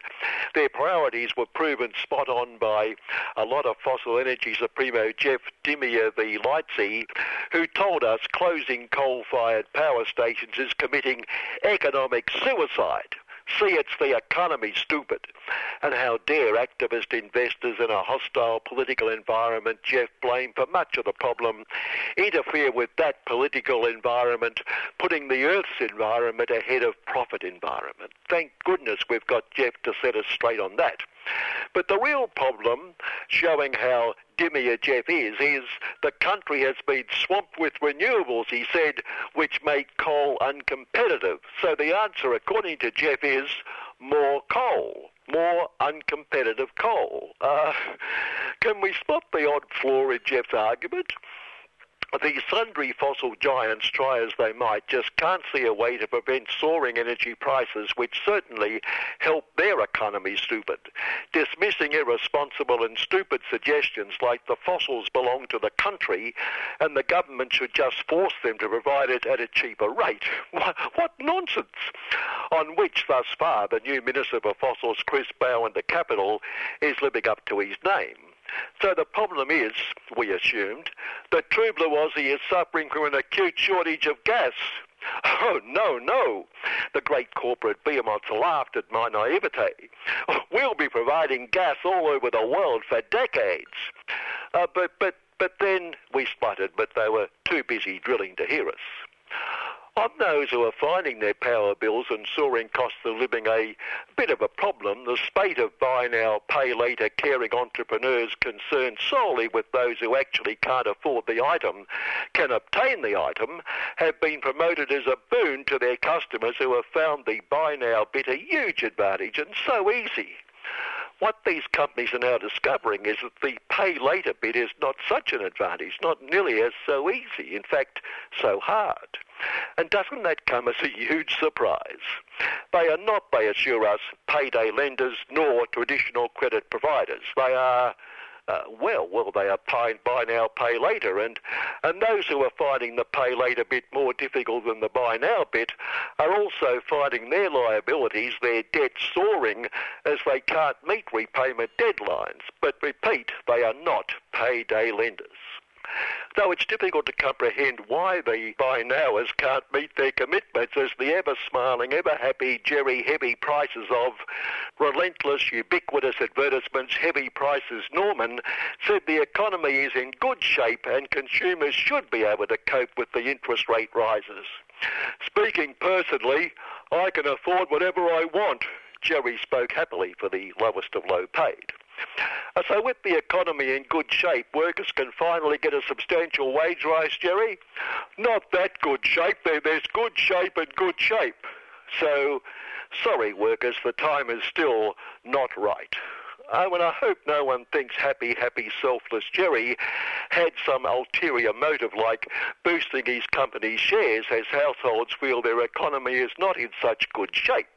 their priorities were proven spot on by a lot of fossil energy supremo Jeff Dimery, the Lightsey, who told us closing coal-fired power stations is committing economic suicide. See, it's the economy, stupid. And how dare activist investors in a hostile political environment, Jeff blame for much of the problem, interfere with that political environment, putting the Earth's environment ahead of profit environment. Thank goodness we've got Jeff to set us straight on that. But the real problem, showing how dimmier Jeff is, is the country has been swamped with renewables, he said, which make coal uncompetitive. So the answer, according to Jeff, is more coal. More uncompetitive coal. Uh, can we spot the odd flaw in Jeff's argument? The sundry fossil giants, try as they might, just can't see a way to prevent soaring energy prices, which certainly help their economy stupid. Dismissing irresponsible and stupid suggestions like the fossils belong to the country and the government should just force them to provide it at a cheaper rate. What, what nonsense! On which, thus far, the new Minister for Fossils, Chris Bowen, the capital, is living up to his name. So the problem is, we assumed, that Aussie is suffering from an acute shortage of gas. Oh, no, no. The great corporate behemoths laughed at my naivete. We'll be providing gas all over the world for decades. Uh, but, but, but then we spluttered, but they were too busy drilling to hear us. On those who are finding their power bills and soaring costs of living a bit of a problem, the spate of buy now, pay later caring entrepreneurs concerned solely with those who actually can't afford the item can obtain the item have been promoted as a boon to their customers who have found the buy now bit a huge advantage and so easy. What these companies are now discovering is that the pay later bit is not such an advantage, not nearly as so easy, in fact, so hard. And doesn't that come as a huge surprise? They are not, they assure us, payday lenders nor traditional credit providers. They are uh, well, well, they are buy, buy now, pay later, and and those who are finding the pay later bit more difficult than the buy now bit are also finding their liabilities, their debt soaring as they can't meet repayment deadlines. But repeat, they are not payday lenders though it's difficult to comprehend why the buy nowers can't meet their commitments as the ever smiling, ever happy Jerry Heavy prices of relentless, ubiquitous advertisements, heavy prices Norman, said the economy is in good shape and consumers should be able to cope with the interest rate rises. Speaking personally, I can afford whatever I want. Jerry spoke happily for the lowest of low paid. Uh, so with the economy in good shape, workers can finally get a substantial wage rise, Jerry. Not that good shape. There's good shape and good shape. So, sorry, workers, the time is still not right. Oh, and I hope no one thinks happy, happy, selfless Jerry had some ulterior motive like boosting his company's shares as households feel their economy is not in such good shape.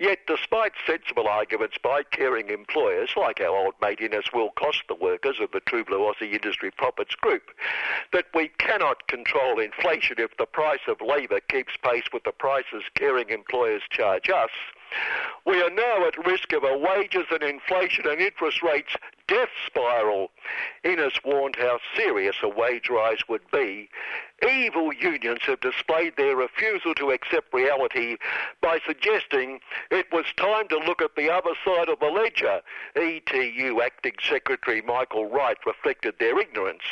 Yet, despite sensible arguments by caring employers, like our old mate Innes Willox the workers of the True Blue Aussie Industry Profits Group, that we cannot control inflation if the price of labour keeps pace with the prices caring employers charge us, we are now at risk of a wages and inflation and interest rates death spiral. Innes warned how serious a wage rise would be. Evil unions have displayed their refusal to accept reality by suggesting it was time to look at the other side of the ledger. ETU Acting Secretary Michael Wright reflected their ignorance.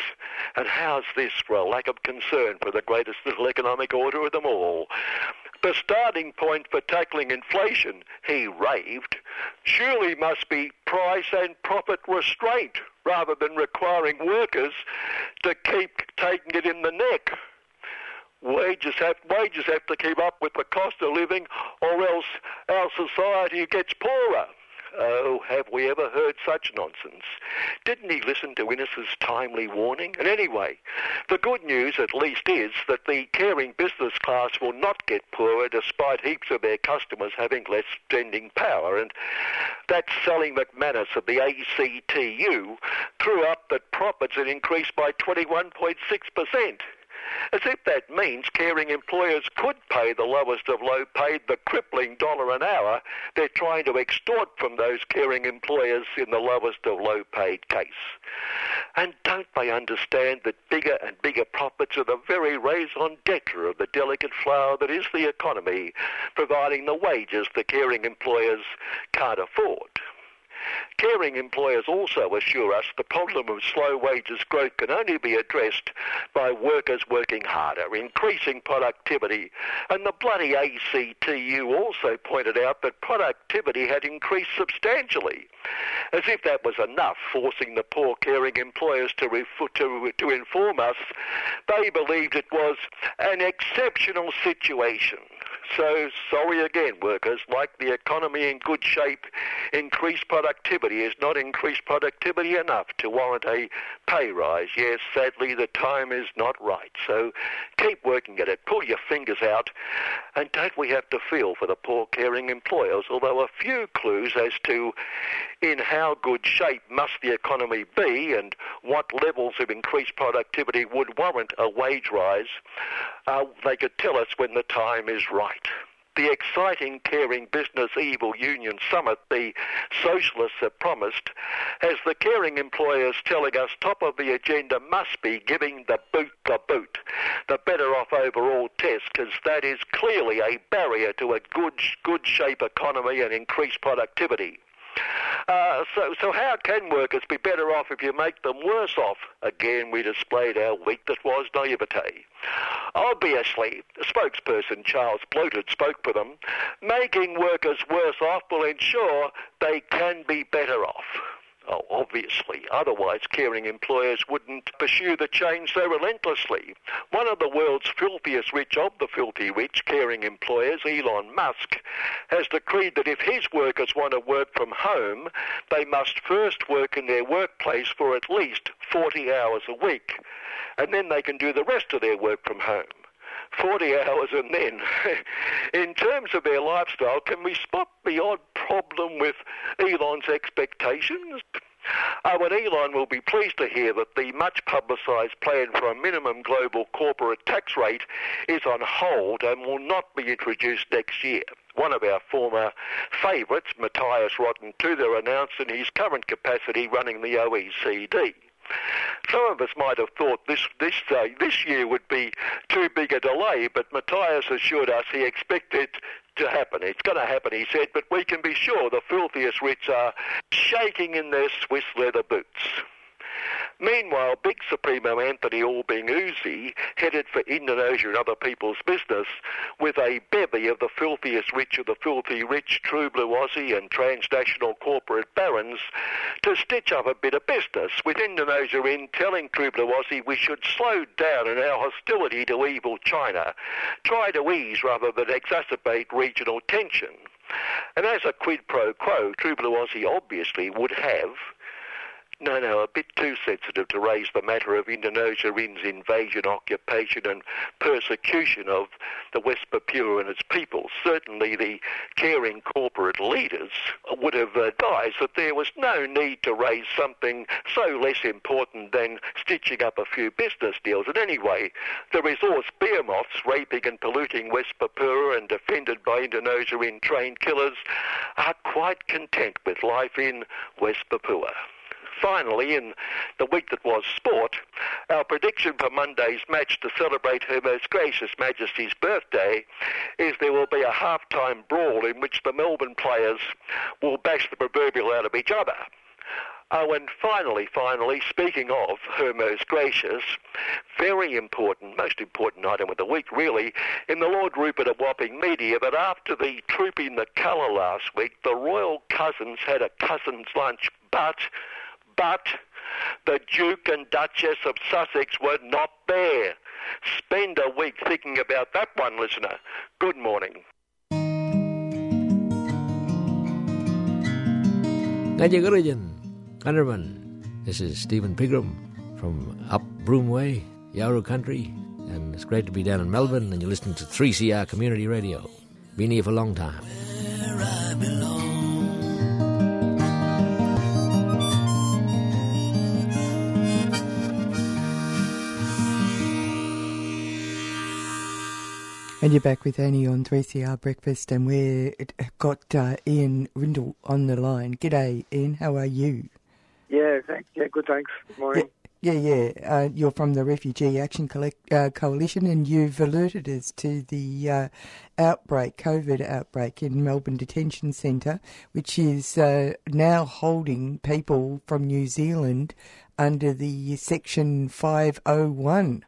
And how's this for a lack of concern for the greatest little economic order of them all? The starting point for tackling inflation, he raved, surely must be price and profit restraint rather than requiring workers to keep taking it in the neck. Wages have, wages have to keep up with the cost of living or else our society gets poorer. Oh, have we ever heard such nonsense? Didn't he listen to Innes's timely warning? And anyway, the good news at least is that the caring business class will not get poorer despite heaps of their customers having less spending power. And that Sally McManus of the ACTU threw up that profits had increased by 21.6%. As if that means caring employers could pay the lowest of low paid the crippling dollar an hour they're trying to extort from those caring employers in the lowest of low paid case. And don't they understand that bigger and bigger profits are the very raison d'etre of the delicate flower that is the economy, providing the wages the caring employers can't afford? Caring employers also assure us the problem of slow wages growth can only be addressed by workers working harder, increasing productivity. And the bloody ACTU also pointed out that productivity had increased substantially. As if that was enough, forcing the poor caring employers to, ref- to, to inform us they believed it was an exceptional situation. So sorry again, workers. Like the economy in good shape, increased productivity is not increased productivity enough to warrant a pay rise. Yes, sadly, the time is not right. So keep working at it. Pull your fingers out. And don't we have to feel for the poor caring employers? Although a few clues as to in how good shape must the economy be and what levels of increased productivity would warrant a wage rise, uh, they could tell us when the time is right. The exciting Caring Business Evil Union Summit the socialists have promised has the caring employers telling us top of the agenda must be giving the boot the boot, the better off overall test, because that is clearly a barrier to a good, good shape economy and increased productivity. Uh, so, so how can workers be better off if you make them worse off? Again, we displayed how weak that was naivete. Obviously, spokesperson Charles Bloated spoke for them. Making workers worse off will ensure they can be better off. Oh, obviously. Otherwise, caring employers wouldn't pursue the change so relentlessly. One of the world's filthiest rich of the filthy rich, caring employers, Elon Musk, has decreed that if his workers want to work from home, they must first work in their workplace for at least 40 hours a week, and then they can do the rest of their work from home. 40 hours and then. In terms of their lifestyle, can we spot the odd problem with Elon's expectations? Oh, and Elon will be pleased to hear that the much publicised plan for a minimum global corporate tax rate is on hold and will not be introduced next year. One of our former favourites, Matthias Rotten, Rothentuder, announced in his current capacity running the OECD. Some of us might have thought this this uh, this year would be too big a delay, but Matthias assured us he expected to happen. It's going to happen, he said, but we can be sure the filthiest rich are shaking in their Swiss leather boots. Meanwhile, big Supremo Anthony Albanese headed for Indonesia and other people's business with a bevy of the filthiest rich of the filthy rich, true blue Aussie and transnational corporate barons to stitch up a bit of business with Indonesia in telling true blue Aussie we should slow down in our hostility to evil China, try to ease rather than exacerbate regional tension. And as a quid pro quo, True Blue Aussie obviously would have no, no, a bit too sensitive to raise the matter of Indonesia Indonesia's invasion, occupation and persecution of the West Papua and its people. Certainly the caring corporate leaders would have advised that there was no need to raise something so less important than stitching up a few business deals. And anyway, the resource behemoths raping and polluting West Papua and defended by Indonesia in trained killers are quite content with life in West Papua finally, in the week that was sport, our prediction for Monday's match to celebrate Her Most Gracious Majesty's birthday is there will be a half-time brawl in which the Melbourne players will bash the proverbial out of each other. Oh, and finally, finally, speaking of Her Most Gracious, very important, most important item of the week, really, in the Lord Rupert of Wapping media, that after the trooping the colour last week, the royal cousins had a cousins' lunch, but but the Duke and Duchess of Sussex were not there. Spend a week thinking about that one, listener. Good morning. Najagurajan, Gunnerman. This is Stephen Pigram from up Broomway, Yawuru Country, and it's great to be down in Melbourne, and you're listening to 3CR Community Radio. Been here for a long time. And you're back with Annie on 3CR Breakfast, and we've got uh, Ian Rintoul on the line. G'day, Ian. How are you? Yeah, thanks. Yeah, good, thanks. Good morning. Yeah, yeah. Uh, you're from the Refugee Action Collect, uh, Coalition, and you've alerted us to the uh, outbreak, COVID outbreak in Melbourne Detention Centre, which is uh, now holding people from New Zealand under the Section 501.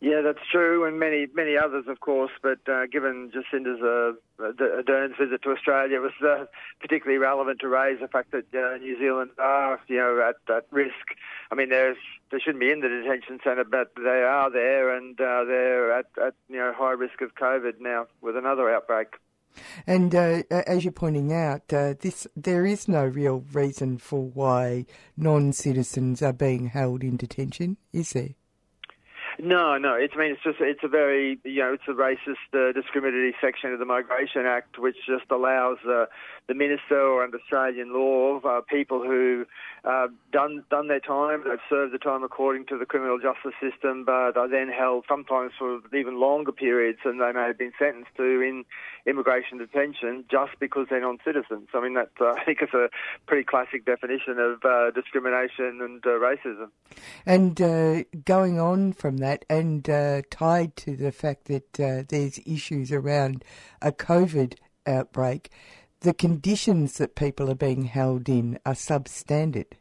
Yeah, that's true, and many many others, of course. But uh, given Jacinda's uh, Ardern's visit to Australia, it was uh, particularly relevant to raise the fact that uh, New Zealand are, you know, at, at risk. I mean, there's they shouldn't be in the detention centre, but they are there, and uh, they're at, at you know high risk of COVID now with another outbreak. And uh, as you're pointing out, uh, this there is no real reason for why non-citizens are being held in detention, is there? No, no. It's I mean it's just it's a very you know it's a racist, uh, discriminatory section of the Migration Act which just allows uh, the minister or under Australian law uh, people who uh, done done their time, they've served the time according to the criminal justice system, but are then held sometimes for even longer periods than they may have been sentenced to in immigration detention just because they're non-citizens. I mean that uh, I think it's a pretty classic definition of uh, discrimination and uh, racism. And uh, going on from that, and uh, tied to the fact that there's issues around a COVID outbreak the conditions that people are being held in are substandard.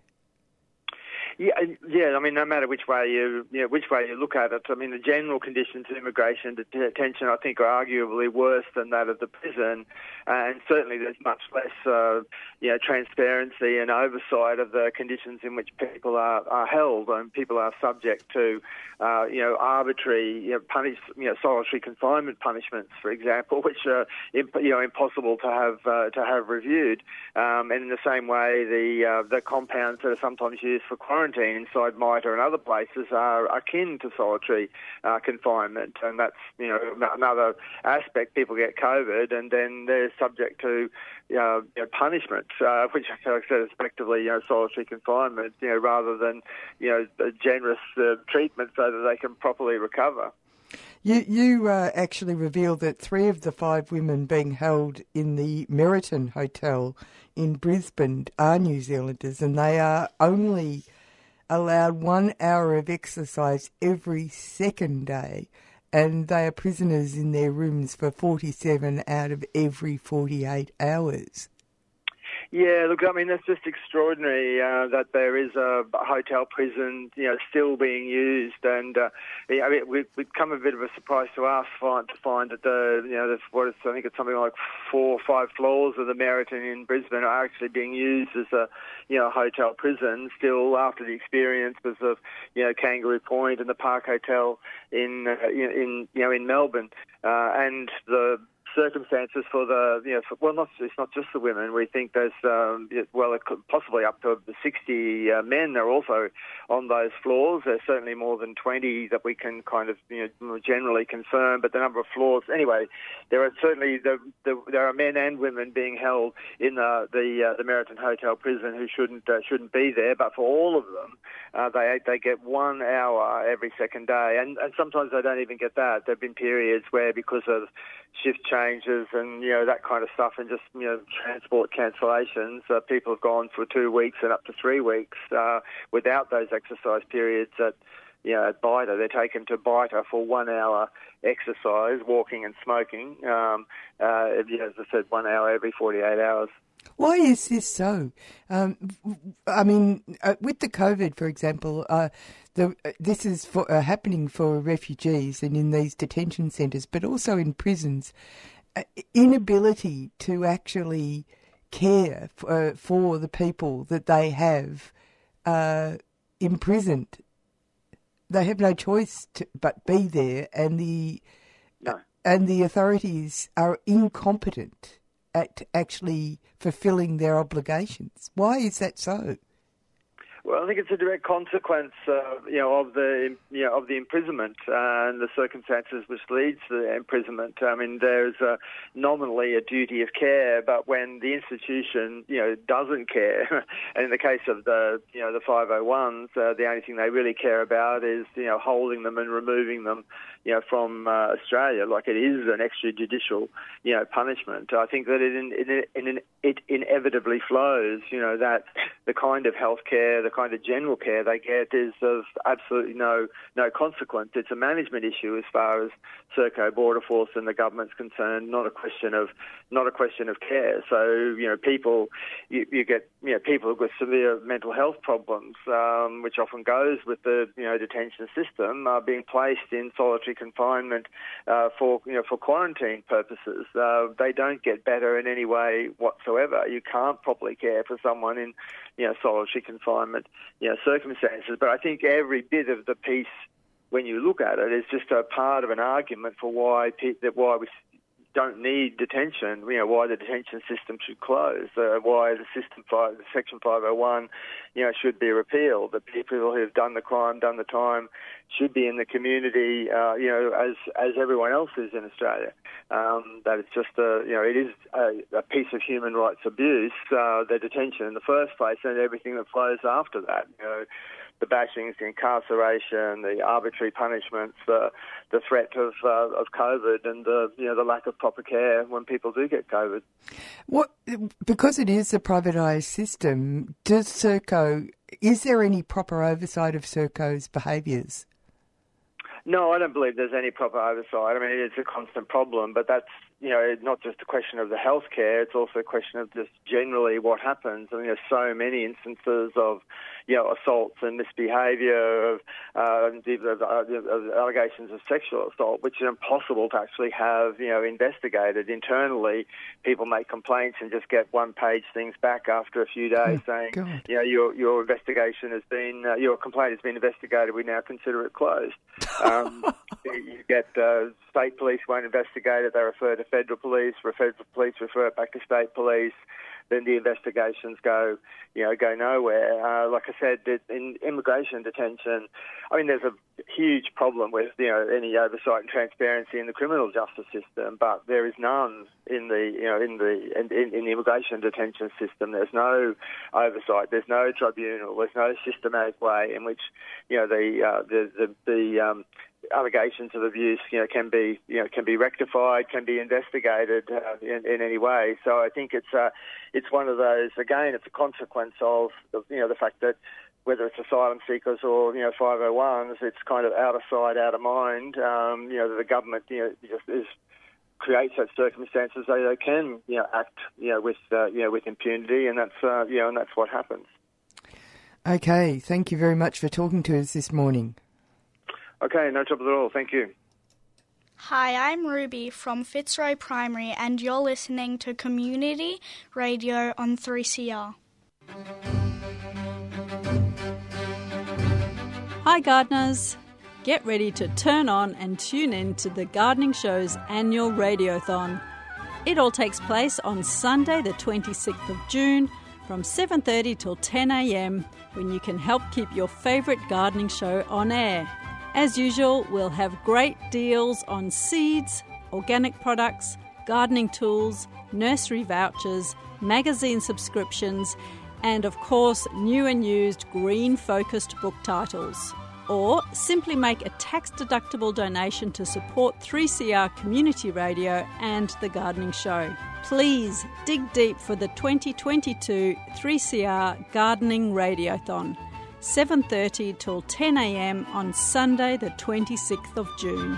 Yeah, yeah. I mean, no matter which way you, you know, which way you look at it, I mean, the general conditions of immigration detention, I think, are arguably worse than that of the prison, and certainly there's much less, uh, you know, transparency and oversight of the conditions in which people are, are held, and people are subject to, uh, you know, arbitrary, you know, punish, you know, solitary confinement punishments, for example, which are, you know, impossible to have uh, to have reviewed, um, and in the same way, the uh, the compounds that are sometimes used for quarantine quarantine inside MITA and other places are akin to solitary uh, confinement, and that's you know another aspect. People get COVID, and then they're subject to you know, punishment, uh, which like I said is effectively you know solitary confinement, you know, rather than you know generous uh, treatment so that they can properly recover. You, you uh, actually revealed that three of the five women being held in the Meriton Hotel in Brisbane are New Zealanders, and they are only allowed one hour of exercise every second day, and they are prisoners in their rooms for 47 out of every 48 hours. Yeah, look, I mean that's just extraordinary uh, that there is a hotel prison, you know, still being used, and uh, yeah, I mean we've, come a bit of a surprise to us find, to find that the, you know, what is, I think it's something like four or five floors of the Meriton in Brisbane are actually being used as a, you know, hotel prison still after the experiences of, you know, Kangaroo Point and the Park Hotel in, uh, in, you know, in Melbourne, uh, and the circumstances for the, you know, for, well, not it's not just the women. We think there's, um, well, it could possibly up to 60 uh, men are also on those floors. There's certainly more than 20 that we can kind of, you know, generally confirm. But the number of floors, anyway, there are certainly the, the, there are men and women being held in the the, uh, the Meriton Hotel prison who shouldn't uh, shouldn't be there. But for all of them, uh, they they get one hour every second day, and, and sometimes they don't even get that. There've been periods where because of shift changes and you know that kind of stuff, and just you know transport cancellations. Uh, people have gone for two weeks and up to three weeks uh, without those exercise periods at you know at BITA. They're taken to BITA for one hour exercise, walking and smoking. Um, uh, as I said, one hour every 48 hours. Why is this so? Um, I mean, uh, with the COVID, for example, uh, the, uh, this is for, uh, happening for refugees and in these detention centres, but also in prisons. Uh, inability to actually care for, uh, for, the people that they have imprisoned. They have no choice to, but be there, and the no. and the authorities are incompetent at actually fulfilling their obligations. Why is that so? Well, I think it's a direct consequence, uh, you know, of the you know of the imprisonment uh, and the circumstances which leads to the imprisonment. I mean, there's uh, nominally a duty of care, but when the institution, you know, doesn't care, and in the case of the you know the 501s, uh, the only thing they really care about is you know holding them and removing them, you know, from uh, Australia, like it is an extrajudicial, you know, punishment. I think that it in, in, in, it inevitably flows, you know, that the kind of healthcare, the kind of general care they get is of absolutely no no consequence. It's a management issue as far as Serco Border Force and the government's concerned, not a question of not a question of care. So you know, people you, you get you know people with severe mental health problems, um, which often goes with the you know detention system, are being placed in solitary confinement uh, for you know for quarantine purposes. Uh, they don't get better in any way whatsoever. You can't properly care for someone in you know, solitary confinement, you know, circumstances. But I think every bit of the piece, when you look at it, is just a part of an argument for why that why we don't need detention. You know, why the detention system should close. Uh, why the system five, Section 501, you know, should be repealed. The people who have done the crime, done the time, should be in the community. Uh, you know, as as everyone else is in Australia. Um, that it's just a you know it is a, a piece of human rights abuse. Uh, the detention in the first place and everything that flows after that. You know the bashings, the incarceration, the arbitrary punishments, the the threat of uh, of COVID, and the you know the lack of proper care when people do get COVID. What because it is a privatised system, does Serco? Is there any proper oversight of Serco's behaviours? No, I don't believe there's any proper oversight. I mean, it's a constant problem, but that's you know not just a question of the healthcare; it's also a question of just generally what happens. I mean, there's so many instances of you know assaults and misbehaviour, of, uh, of allegations of sexual assault, which are impossible to actually have you know investigated internally. People make complaints and just get one-page things back after a few days, oh, saying God. you know your your investigation has been uh, your complaint has been investigated. We now consider it closed. Um, you get uh, state police won't investigate it; they refer to federal police. Federal police refer it back to state police. Then the investigations go, you know, go nowhere. Uh, like I said, in immigration detention, I mean, there's a huge problem with you know any oversight and transparency in the criminal justice system, but there is none in the you know in the in, in the immigration detention system. There's no oversight. There's no tribunal. There's no systematic way in which you know the uh, the the, the um, allegations of abuse, you know, can be, you know, can be rectified, can be investigated uh, in, in, any way. So I think it's, uh, it's one of those. Again, it's a consequence of, the, you know, the fact that whether it's asylum seekers or you know 501s, it's kind of out of sight, out of mind. Um, you know, the government, you know, just is creates such circumstances they, they can, you know, act, you know, with, uh, you know, with impunity, and that's, uh, you know, and that's what happens. Okay, thank you very much for talking to us this morning. Okay, no trouble at all. Thank you. Hi, I'm Ruby from Fitzroy Primary, and you're listening to Community Radio on 3CR. Hi, gardeners. Get ready to turn on and tune in to the Gardening Show's annual Radiothon. It all takes place on Sunday, the 26th of June, from 7:30 till 10 a.m. when you can help keep your favorite gardening show on air. As usual, we'll have great deals on seeds, organic products, gardening tools, nursery vouchers, magazine subscriptions, and of course, new and used green focused book titles. Or simply make a tax deductible donation to support 3CR Community Radio and The Gardening Show. Please dig deep for the 2022 3CR Gardening Radiothon. 7:30 till 10 a.m. on Sunday the 26th of June.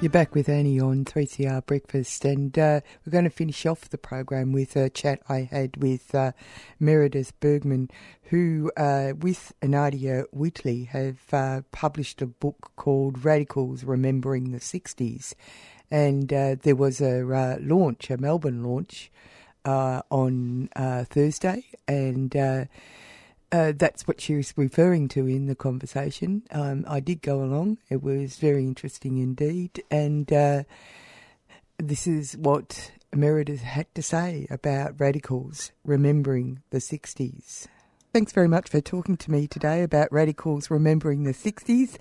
You're back with Annie on 3CR Breakfast, and uh, we're going to finish off the program with a chat I had with uh, Meredith Burgmann, who, uh, with Nadia Wheatley, have uh, published a book called Radicals Remembering the 60s and uh, there was a uh, launch, a Melbourne launch, uh, on uh, Thursday, and uh, uh, that's what she was referring to in the conversation. Um, I did go along; it was very interesting indeed, and this is what Emeritus had to say about radicals remembering the 60s. Thanks very much for talking to me today about radicals remembering the 60s.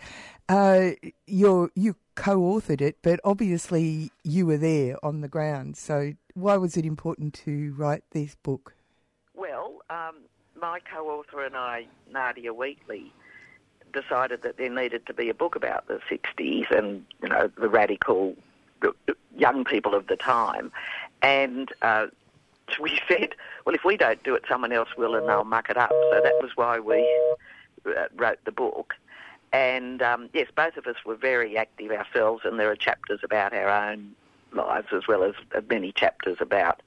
Uh, you you co-authored it, but obviously you were there on the ground. So why was it important to write this book? Well, um, my co-author and I, Nadia Wheatley, decided that there needed to be a book about the 60s and you know the radical young people of the time, and uh, we said, well, if we don't do it, someone else will, and they'll muck it up. So that was why we uh, wrote the book. And um, yes, both of us were very active ourselves, and there are chapters about our own lives as well as many chapters about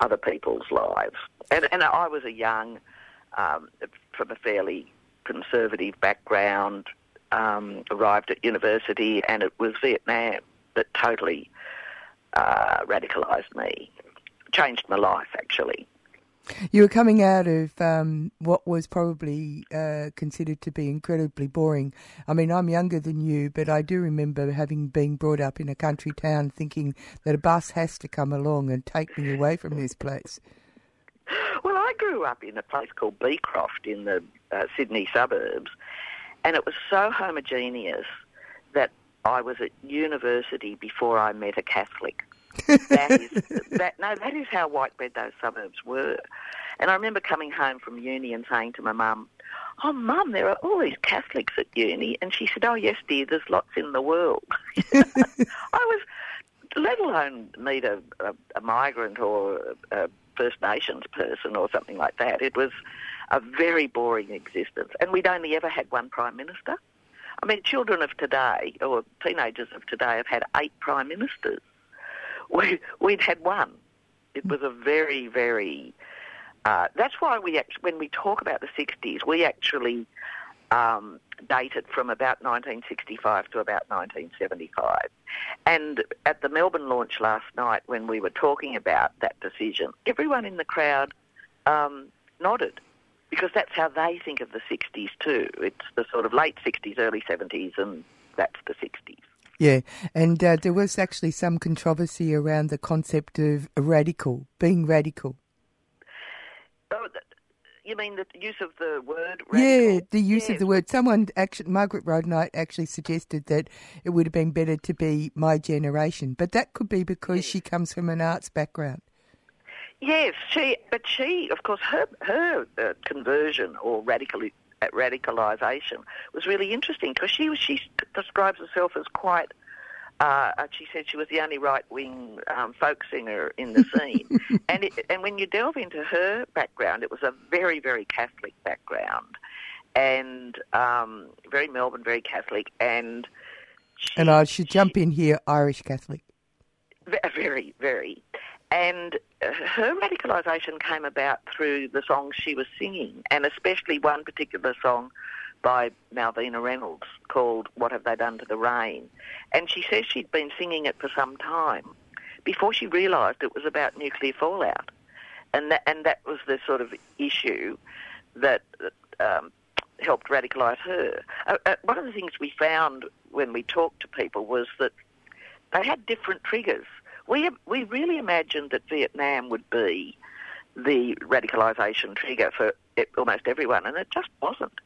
other people's lives. And, and I was a young, um, from a fairly conservative background, um, arrived at university, and it was Vietnam that totally uh, radicalised me, changed my life actually. You were coming out of um, what was probably uh, considered to be incredibly boring. I mean, I'm younger than you, but I do remember having been brought up in a country town thinking that a bus has to come along and take me away from this place. Well, I grew up in a place called Beecroft in the uh, Sydney suburbs, and it was so homogeneous that I was at university before I met a Catholic. That is that no, that is how white bread those suburbs were. And I remember coming home from uni and saying to my mum, "Oh, mum, there are all these Catholics at uni," and she said, "Oh, yes, dear, there's lots in the world." I was, let alone meet a, a, a migrant or a First Nations person or something like that. It was a very boring existence, and we'd only ever had one prime minister. I mean, children of today, or teenagers of today, have had eight prime ministers. We, we'd had one. It was a very, very. Uh, that's why we actually, when we talk about the 60s, we actually um, dated from about 1965 to about 1975. And at the Melbourne launch last night, when we were talking about that decision, everyone in the crowd um, nodded because that's how they think of the 60s too. It's the sort of late 60s, early 70s, and that's the 60s. Yeah, and uh, there was actually some controversy around the concept of radical, being radical. Oh, you mean the use of the word radical? Yeah, the use of the word. Someone, actually, Margaret Roadknight actually suggested that it would have been better to be my generation, but that could be because yes. she comes from an arts background. Yes, she, but she, of course, her her uh, conversion or radical radicalisation was really interesting because she she describes herself as quite. Uh, she said she was the only right wing um, folk singer in the scene, and it, and when you delve into her background, it was a very very Catholic background, and um, very Melbourne, very Catholic, and she, and I should jump in here, Irish Catholic. Very, very. And her radicalisation came about through the songs she was singing, and especially one particular song by Malvina Reynolds called What Have They Done to the Rain? And she says she'd been singing it for some time before she realised it was about nuclear fallout. And that, and that was the sort of issue that um, helped radicalise her. Uh, uh, one of the things we found when we talked to people was that they had different triggers we we really imagined that Vietnam would be the radicalisation trigger for almost everyone, and it just wasn't.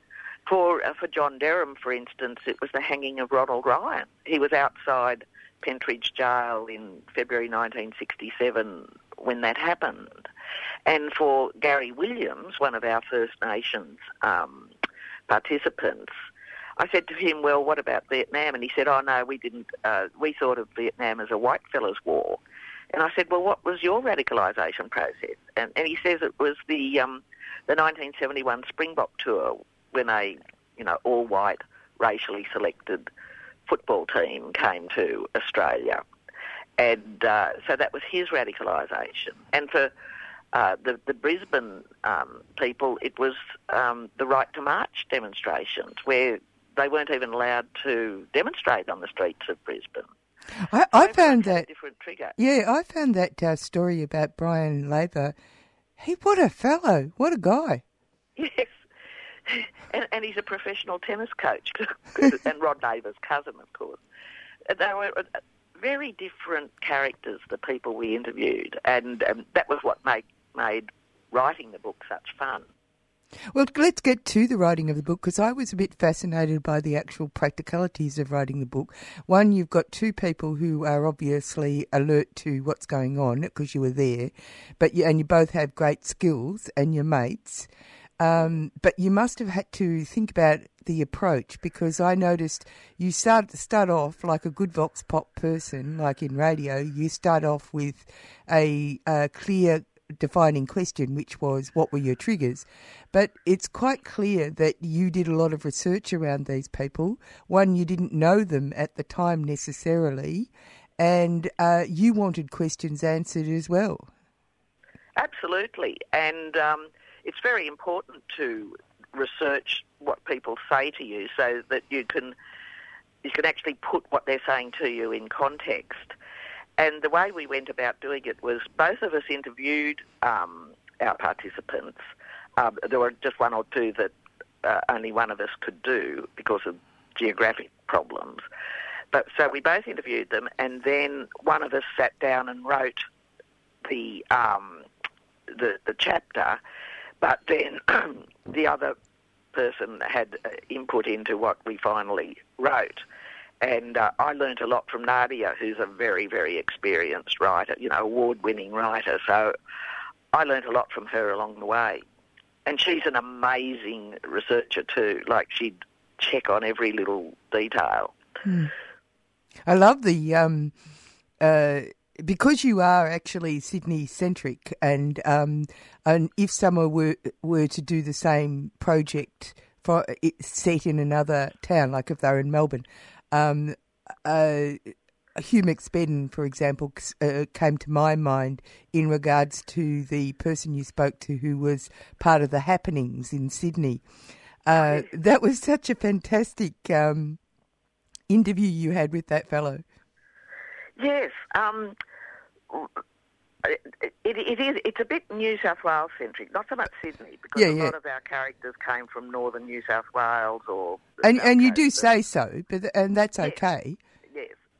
For uh, for John Derum, for instance, it was the hanging of Ronald Ryan. He was outside Pentridge Jail in February 1967 when that happened. And for Gary Williams, one of our First Nations um, participants, I said to him, "Well, what about Vietnam?" And he said, "Oh no, we didn't. Uh, we thought of Vietnam as a white fella's war." And I said, "Well, what was your radicalisation process?" And, and he says it was the um, the 1971 Springbok tour when a you know all white, racially selected football team came to Australia, and uh, so that was his radicalisation. And for uh, the, the Brisbane um, people, it was um, the right to march demonstrations where they weren't even allowed to demonstrate on the streets of Brisbane. I, I found that different trigger. Yeah, I found that uh, story about Brian Laver. He, what a fellow! What a guy! Yes, and, and he's a professional tennis coach, and Rod Laver's cousin, of course. They were very different characters, the people we interviewed, and um, that was what made made writing the book such fun. Well, let's get to the writing of the book because I was a bit fascinated by the actual practicalities of writing the book. One, you've got two people who are obviously alert to what's going on because you were there, but you, and you both have great skills and your mates. Um, but you must have had to think about the approach because I noticed you start start off like a good vox pop person, like in radio. You start off with a, a clear defining question, which was what were your triggers. But it's quite clear that you did a lot of research around these people. One, you didn't know them at the time necessarily, and uh, you wanted questions answered as well. Absolutely, and um, it's very important to research what people say to you so that you can you can actually put what they're saying to you in context. And the way we went about doing it was both of us interviewed um, our participants. Um, there were just one or two that uh, only one of us could do because of geographic problems. But so we both interviewed them, and then one of us sat down and wrote the um, the, the chapter. But then the other person had uh, input into what we finally wrote. And uh, I learnt a lot from Nadia, who's a very, very experienced writer, you know, award-winning writer. So I learnt a lot from her along the way. And she's an amazing researcher too. Like she'd check on every little detail. Hmm. I love the um, uh, because you are actually Sydney centric, and um, and if someone were were to do the same project for it set in another town, like if they're in Melbourne, um, uh, Hugh McSpadden, for example, uh, came to my mind in regards to the person you spoke to who was part of the happenings in Sydney. Uh, that was such a fantastic um, interview you had with that fellow. Yes, um, it, it, it is. It's a bit New South Wales centric, not so much Sydney, because Yeah, a yeah. lot of our characters came from northern New South Wales or And and you do say so, but and that's okay. Yes, Uh,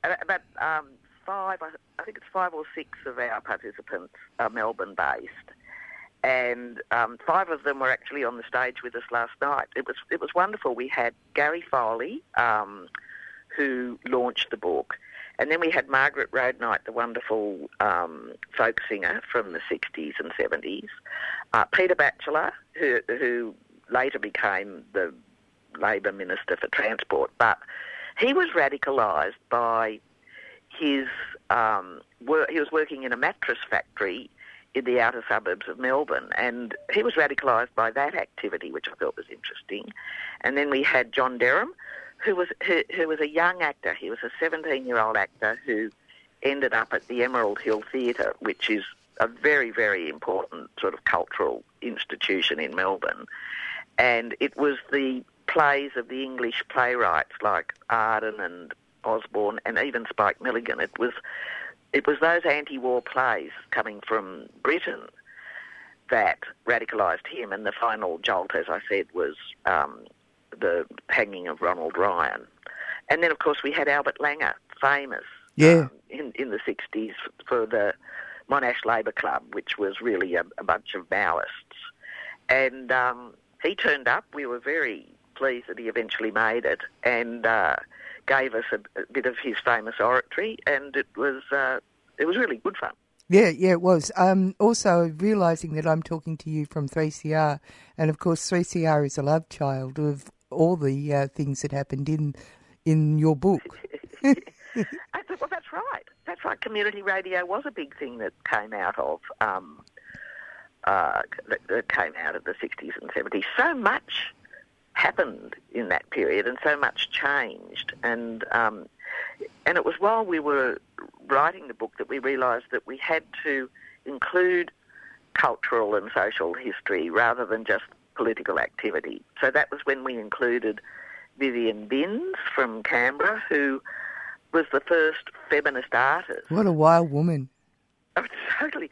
but um, five, I I think it's five or six of our participants are Melbourne based, and um, five of them were actually on the stage with us last night. It was it was wonderful. We had Gary Foley, um, who launched the book, and then we had Margaret Roadknight, the wonderful um, folk singer from the 60s and 70s, uh, Peter Batchelor, who, who later became the Labor Minister for Transport, but he was radicalised by his um, work. He was working in a mattress factory in the outer suburbs of Melbourne, and he was radicalised by that activity, which I thought was interesting. And then we had John Derum, who was who, who was a young actor. He was a 17-year-old actor who ended up at the Emerald Hill Theatre, which is a very, very important sort of cultural institution in Melbourne. And it was the plays of the English playwrights like Arden and Osborne and even Spike Milligan. It was it was those anti-war plays coming from Britain that radicalised him. And the final jolt, as I said, was um, the hanging of Ronald Ryan. And then, of course, we had Albert Langer, famous Yeah. in, in the 60s for the Monash Labour Club, which was really a, a bunch of Maoists. And um, he turned up. We were very pleased that he eventually made it and uh, gave us a, a bit of his famous oratory, and it was uh, it was really good fun. Yeah, yeah, it was. Um, also, realizing that I'm talking to you from 3CR, and of course, 3CR is a love child of all the uh, things that happened in in your book. Well, that's right. That's right. Community radio was a big thing that came out of um, uh, that, that came out of the 60s and 70s. So much happened in that period, and so much changed. And um, and it was while we were writing the book that we realised that we had to include cultural and social history rather than just political activity. So that was when we included Vivienne Binns from Canberra, who was the first feminist artist. What a wild woman. Oh, totally.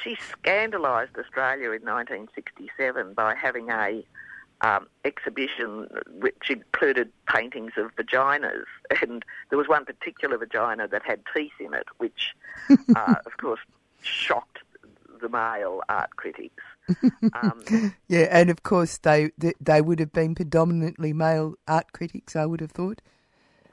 She scandalised Australia in 1967 by having a um, exhibition which included paintings of vaginas, and there was one particular vagina that had teeth in it, which, uh, of course, shocked the male art critics. Um, yeah, and of course they, they they would have been predominantly male art critics. I would have thought.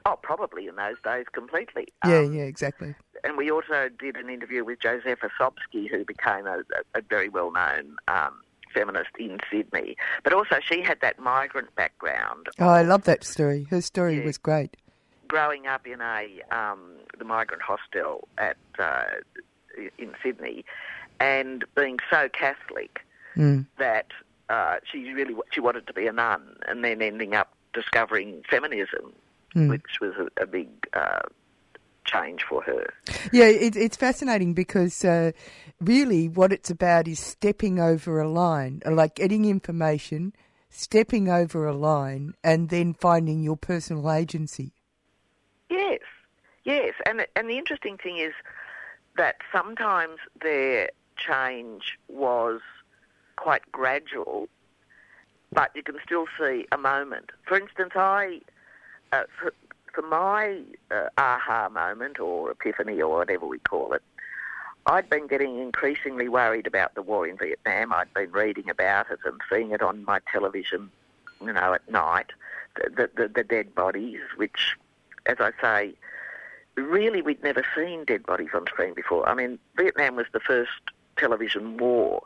oh, probably in those days, completely. Yeah, Um, yeah, exactly. and we also did an interview with Jozefa Sobski, who became a, a, a very well-known um, feminist in Sydney. But also, she had that migrant background, Oh, I love that story. Her story was great. growing up in a um, the migrant hostel at uh, in Sydney, and being so Catholic Mm. that uh, she really she wanted to be a nun, and then ending up discovering feminism, Mm. which was a, a big uh, change for her. Yeah, it, it's fascinating because uh, really what it's about is stepping over a line, like getting information, stepping over a line, and then finding your personal agency. Yes, yes, and and the interesting thing is that sometimes their change was quite gradual, but you can still see a moment. For instance, I uh, for, my uh, aha moment or epiphany or whatever we call it, I'd been getting increasingly worried about the war in Vietnam. I'd been reading about it and seeing it on my television, you know, at night, the, the, the dead bodies, which, as I say, really we'd never seen dead bodies on screen before. I mean, Vietnam was the first television war,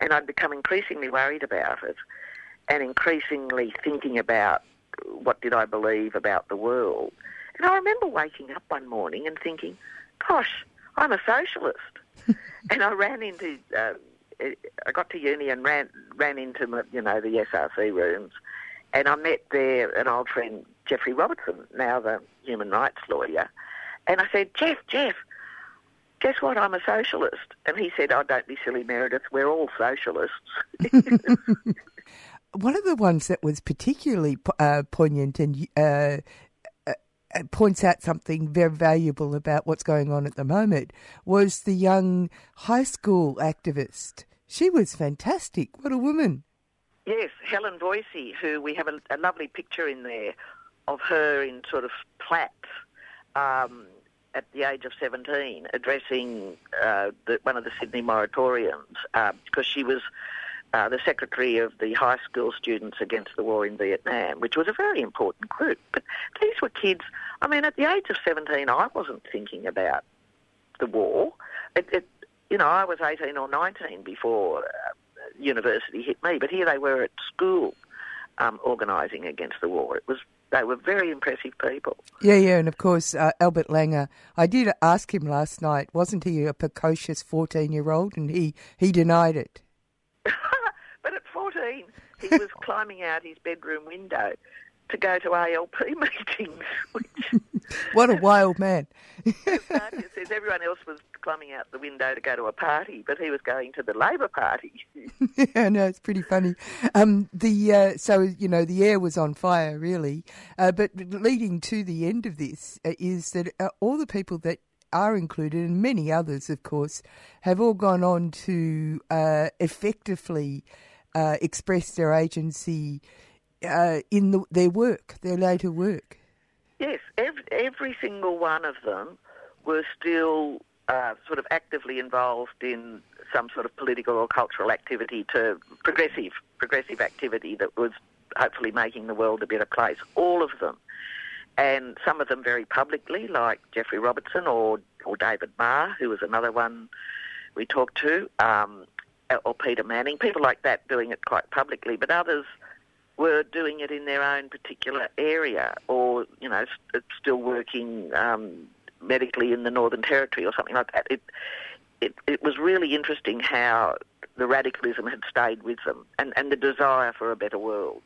and I'd become increasingly worried about it and increasingly thinking about what did I believe about the world. And I remember waking up one morning and thinking, gosh, I'm a socialist. and I ran into, uh, I got to uni and ran ran into, my, you know, the SRC rooms, and I met there an old friend, Geoffrey Robertson, now the human rights lawyer, and I said, Jeff, Jeff, guess what? I'm a socialist. And he said, oh, don't be silly, Meredith. We're all socialists. One of the ones that was particularly uh, poignant and uh, uh, uh, points out something very valuable about what's going on at the moment was the young high school activist. She was fantastic. What a woman. Yes, Helen Voysey, who we have a, a lovely picture in there of her in sort of plaits um, at the age of 17, addressing uh, the, one of the Sydney moratoriums because she was uh, the secretary of the high school students against the war in Vietnam, which was a very important group. But these were kids. I mean, at the age of 17, I wasn't thinking about the war. It, it, you know, I was 18 or 19 before uh, university hit me, but here they were at school um, organising against the war. It was they were very impressive people. Yeah, yeah, and of course, uh, Albert Langer. I did ask him last night, wasn't he a precocious 14 year old? And he, he denied it. 14, he was climbing out his bedroom window to go to ALP meetings, which What a wild man. Says everyone else was climbing out the window to go to a party, but he was going to the Labor Party. yeah, no, it's pretty funny. Um, the uh, so you know the air was on fire, really. Uh, but leading to the end of this uh, is that uh, all the people that are included, and many others, of course, have all gone on to uh, effectively uh, express their agency uh, in the, their work, their later work. Yes, every, every single one of them were still uh, sort of actively involved in some sort of political or cultural activity to progressive progressive activity that was hopefully making the world a better place. All of them, and some of them very publicly, like Geoffrey Robertson or or David Marr, who was another one we talked to, um, or Peter Manning, people like that doing it quite publicly, but others were doing it in their own particular area or, you know, st- still working um, medically in the Northern Territory or something like that. It, it, it was really interesting how the radicalism had stayed with them and, and the desire for a better world.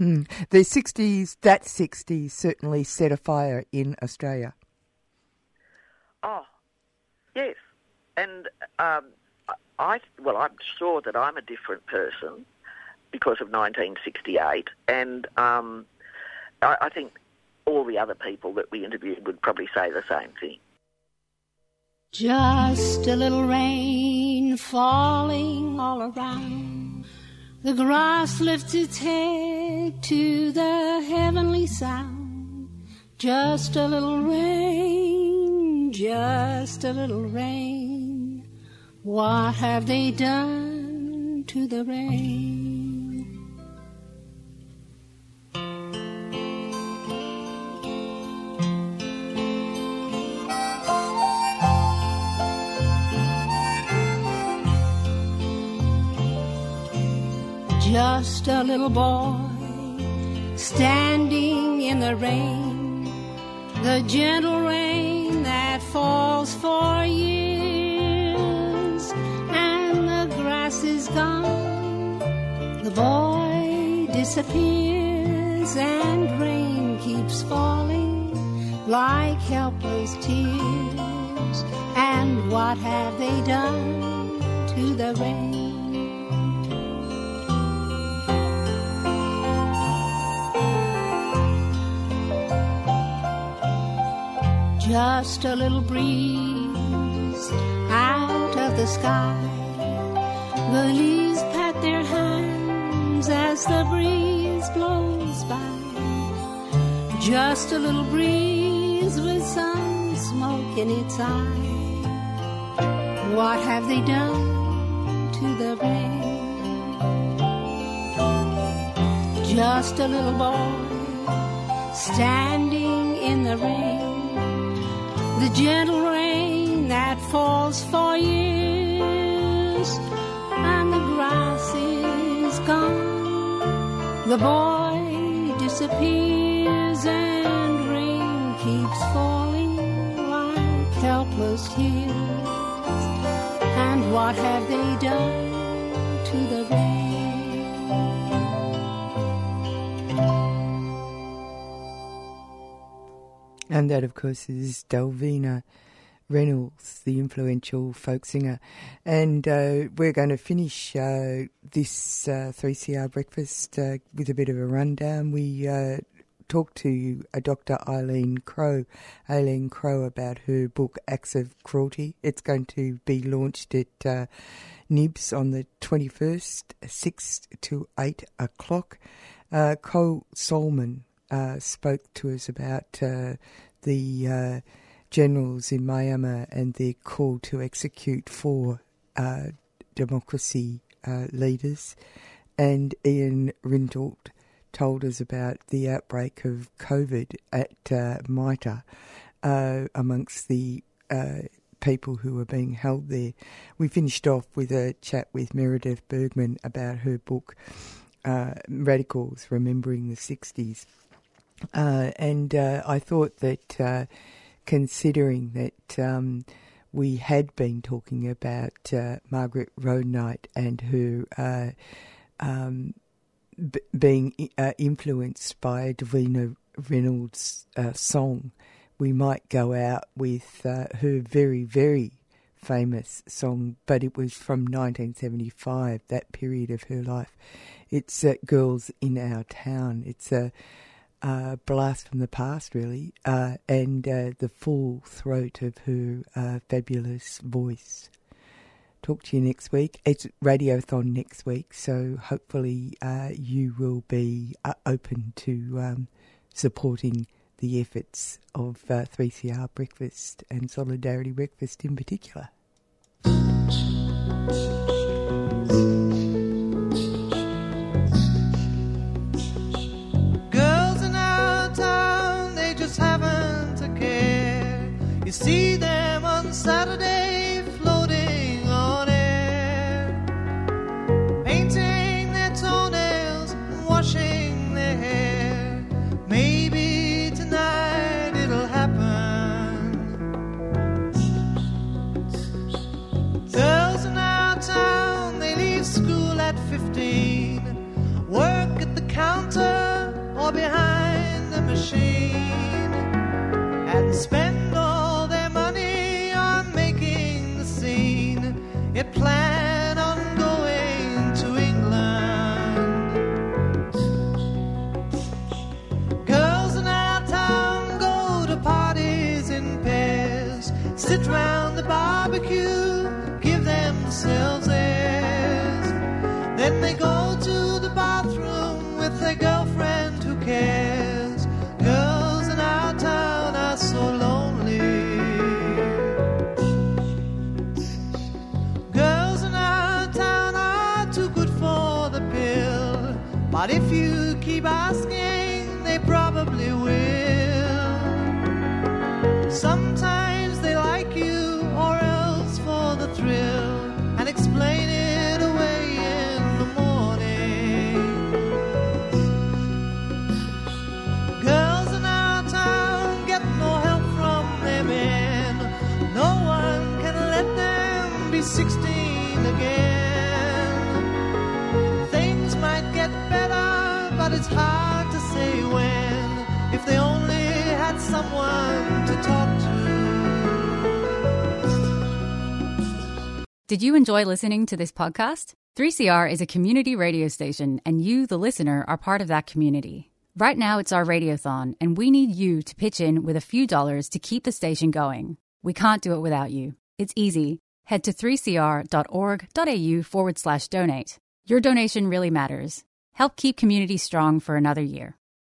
Mm. The 60s, that 60s certainly set a fire in Australia. Oh, yes. And um, I, well, I'm sure that I'm a different person because of 1968, and um, I, I think all the other people that we interviewed would probably say the same thing. Just a little rain falling all around. The grass lifts its head to the heavenly sound. Just a little rain, just a little rain. What have they done to the rain? Just a little boy standing in the rain, the gentle rain that falls for years, disappears, and rain keeps falling like helpless tears. And what have they done to the rain? just a little breeze out of the sky. The Just a little breeze with some smoke in its eye. What have they done to the rain? Just a little boy standing in the rain the gentle rain that falls for years, and the grass is gone. The boy disappears, tears. And what have they done to the rain? And that, of course, is Delvina Reynolds, the influential folk singer. And uh, we're going to finish uh, this uh, 3CR breakfast uh, with a bit of a rundown. We uh, talked to a Dr. Aileen Crowe, Aileen Crowe, about her book Acts of Cruelty. It's going to be launched at uh, Nibs on the 21st, 6 to 8 o'clock. Cole Solman uh, spoke to us about uh, the uh, generals in Myanmar and their call to execute four uh, democracy uh, leaders. And Ian Rintoul told us about the outbreak of COVID at uh, MITA amongst the people who were being held there. We finished off with a chat with Meredith Burgmann about her book, Radicals Remembering the 60s. Uh, and uh, I thought that uh, considering that um, we had been talking about uh, Margaret Road and her uh, um, being uh, influenced by Delvina Reynolds' song, we might go out with her very, very famous song, but it was from 1975, that period of her life. It's Girls in Our Town. It's a uh, blast from the past, really, uh, and uh, the full throat of her uh, fabulous voice. Talk to you next week. It's Radiothon next week, so hopefully uh, you will be uh, open to um, supporting the efforts of 3CR Breakfast and Solidarity Breakfast in particular. Did you enjoy listening to this podcast? 3CR is a community radio station, and you, the listener, are part of that community. Right now, it's our radiothon, and we need you to pitch in with a few dollars to keep the station going. We can't do it without you. It's easy. Head to 3cr.org.au forward slash donate. Your donation really matters. Help keep community strong for another year.